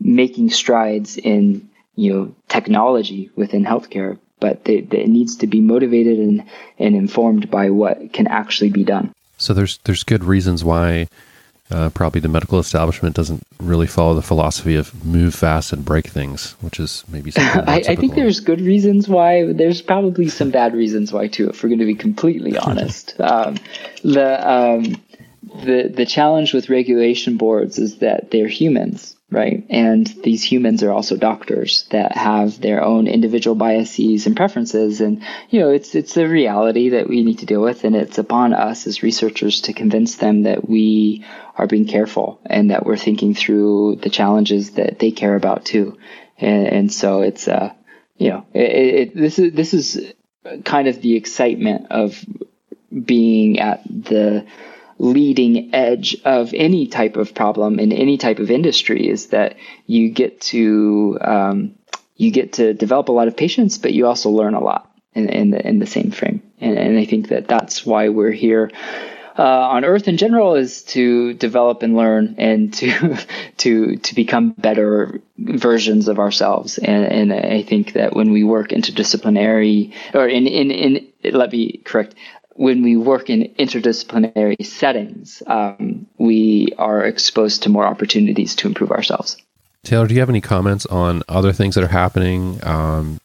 making strides in you know technology within healthcare, but they, they, it needs to be motivated and, and informed by what can actually be done. So there's there's good reasons why uh, probably the medical establishment doesn't really follow the philosophy of move fast and break things, which is maybe [LAUGHS] I, I, think there's good reasons why. There's probably some bad reasons why too, if we're going to be completely [LAUGHS] honest. um, the um, the the challenge with regulation boards is that they're humans right? And these humans are also doctors that have their own individual biases and preferences. And, you know, it's, it's a reality that we need to deal with. And it's upon us as researchers to convince them that we are being careful and that we're thinking through the challenges that they care about too. And, and so it's, uh, you know, it, it, this is, this is kind of the excitement of being at the, leading edge of any type of problem in any type of industry is that you get to um, you get to develop a lot of patience, but you also learn a lot in, in the in the same frame. And, and I think that that's why we're here. Uh, on Earth in general is to develop and learn and to [LAUGHS] to to become better versions of ourselves. And, and I think that when we work interdisciplinary or in in in let me correct when we work in interdisciplinary settings, um, we are exposed to more opportunities to improve ourselves. Taylor, do you have any comments on other things that are happening um,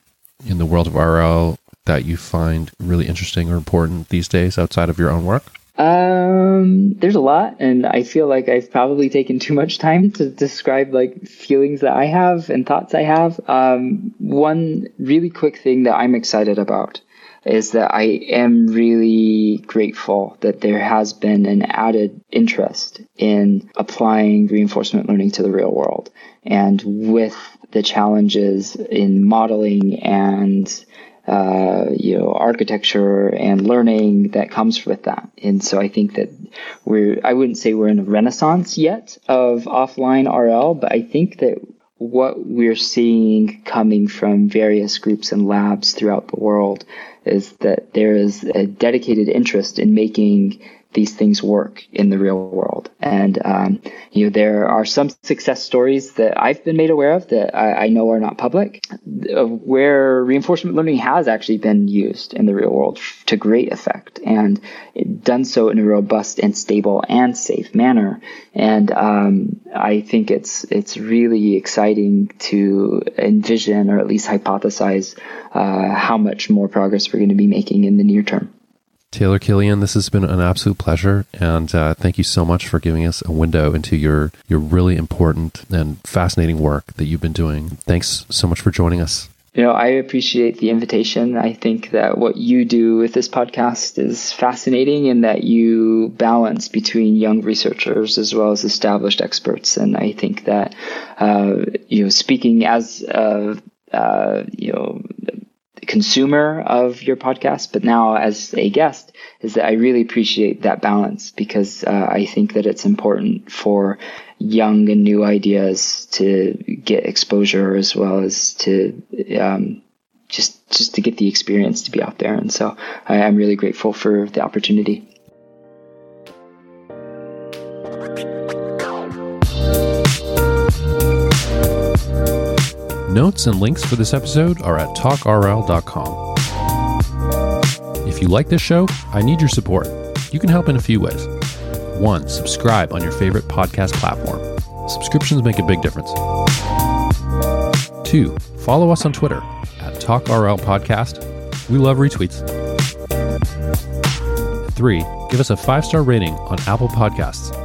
in the world of RL that you find really interesting or important these days outside of your own work? Um, there's a lot, and I feel like I've probably taken too much time to describe like feelings that I have and thoughts I have. Um, one really quick thing that I'm excited about is that I am really grateful that there has been an added interest in applying reinforcement learning to the real world. And with the challenges in modeling and uh, you know, architecture and learning that comes with that. And so I think that we're, I wouldn't say we're in a renaissance yet of offline RL, but I think that what we're seeing coming from various groups and labs throughout the world is that there is a dedicated interest in making these things work in the real world. And, um, you know, there are some success stories that I've been made aware of that I, I, know are not public, of where reinforcement learning has actually been used in the real world to great effect and done so in a robust and stable and safe manner. And um, I think it's it's really exciting to envision or at least hypothesize uh, how much more progress we're going to be making in the near term. Taylor Killian, this has been an absolute pleasure, and uh, thank you so much for giving us a window into your your really important and fascinating work that you've been doing. Thanks so much for joining us. You know, I appreciate the invitation. I think that what you do with this podcast is fascinating in that you balance between young researchers as well as established experts. And I think that, uh, you know, speaking as a, uh, you know, consumer of your podcast, but now as a guest, is that I really appreciate that balance because uh, I think that it's important for young and new ideas to get exposure as well as to um, just just to get the experience to be out there. And so I, I'm really grateful for the opportunity. Notes and links for this episode are at talkrl.com. If you like this show, I need your support. You can help in a few ways. One, subscribe on your favorite podcast platform. Subscriptions make a big difference. Two, follow us on Twitter at TalkRL Podcast. We love retweets. Three, give us a five star rating on Apple Podcasts.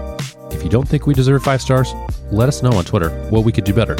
If you don't think we deserve five stars, let us know on Twitter what we could do better.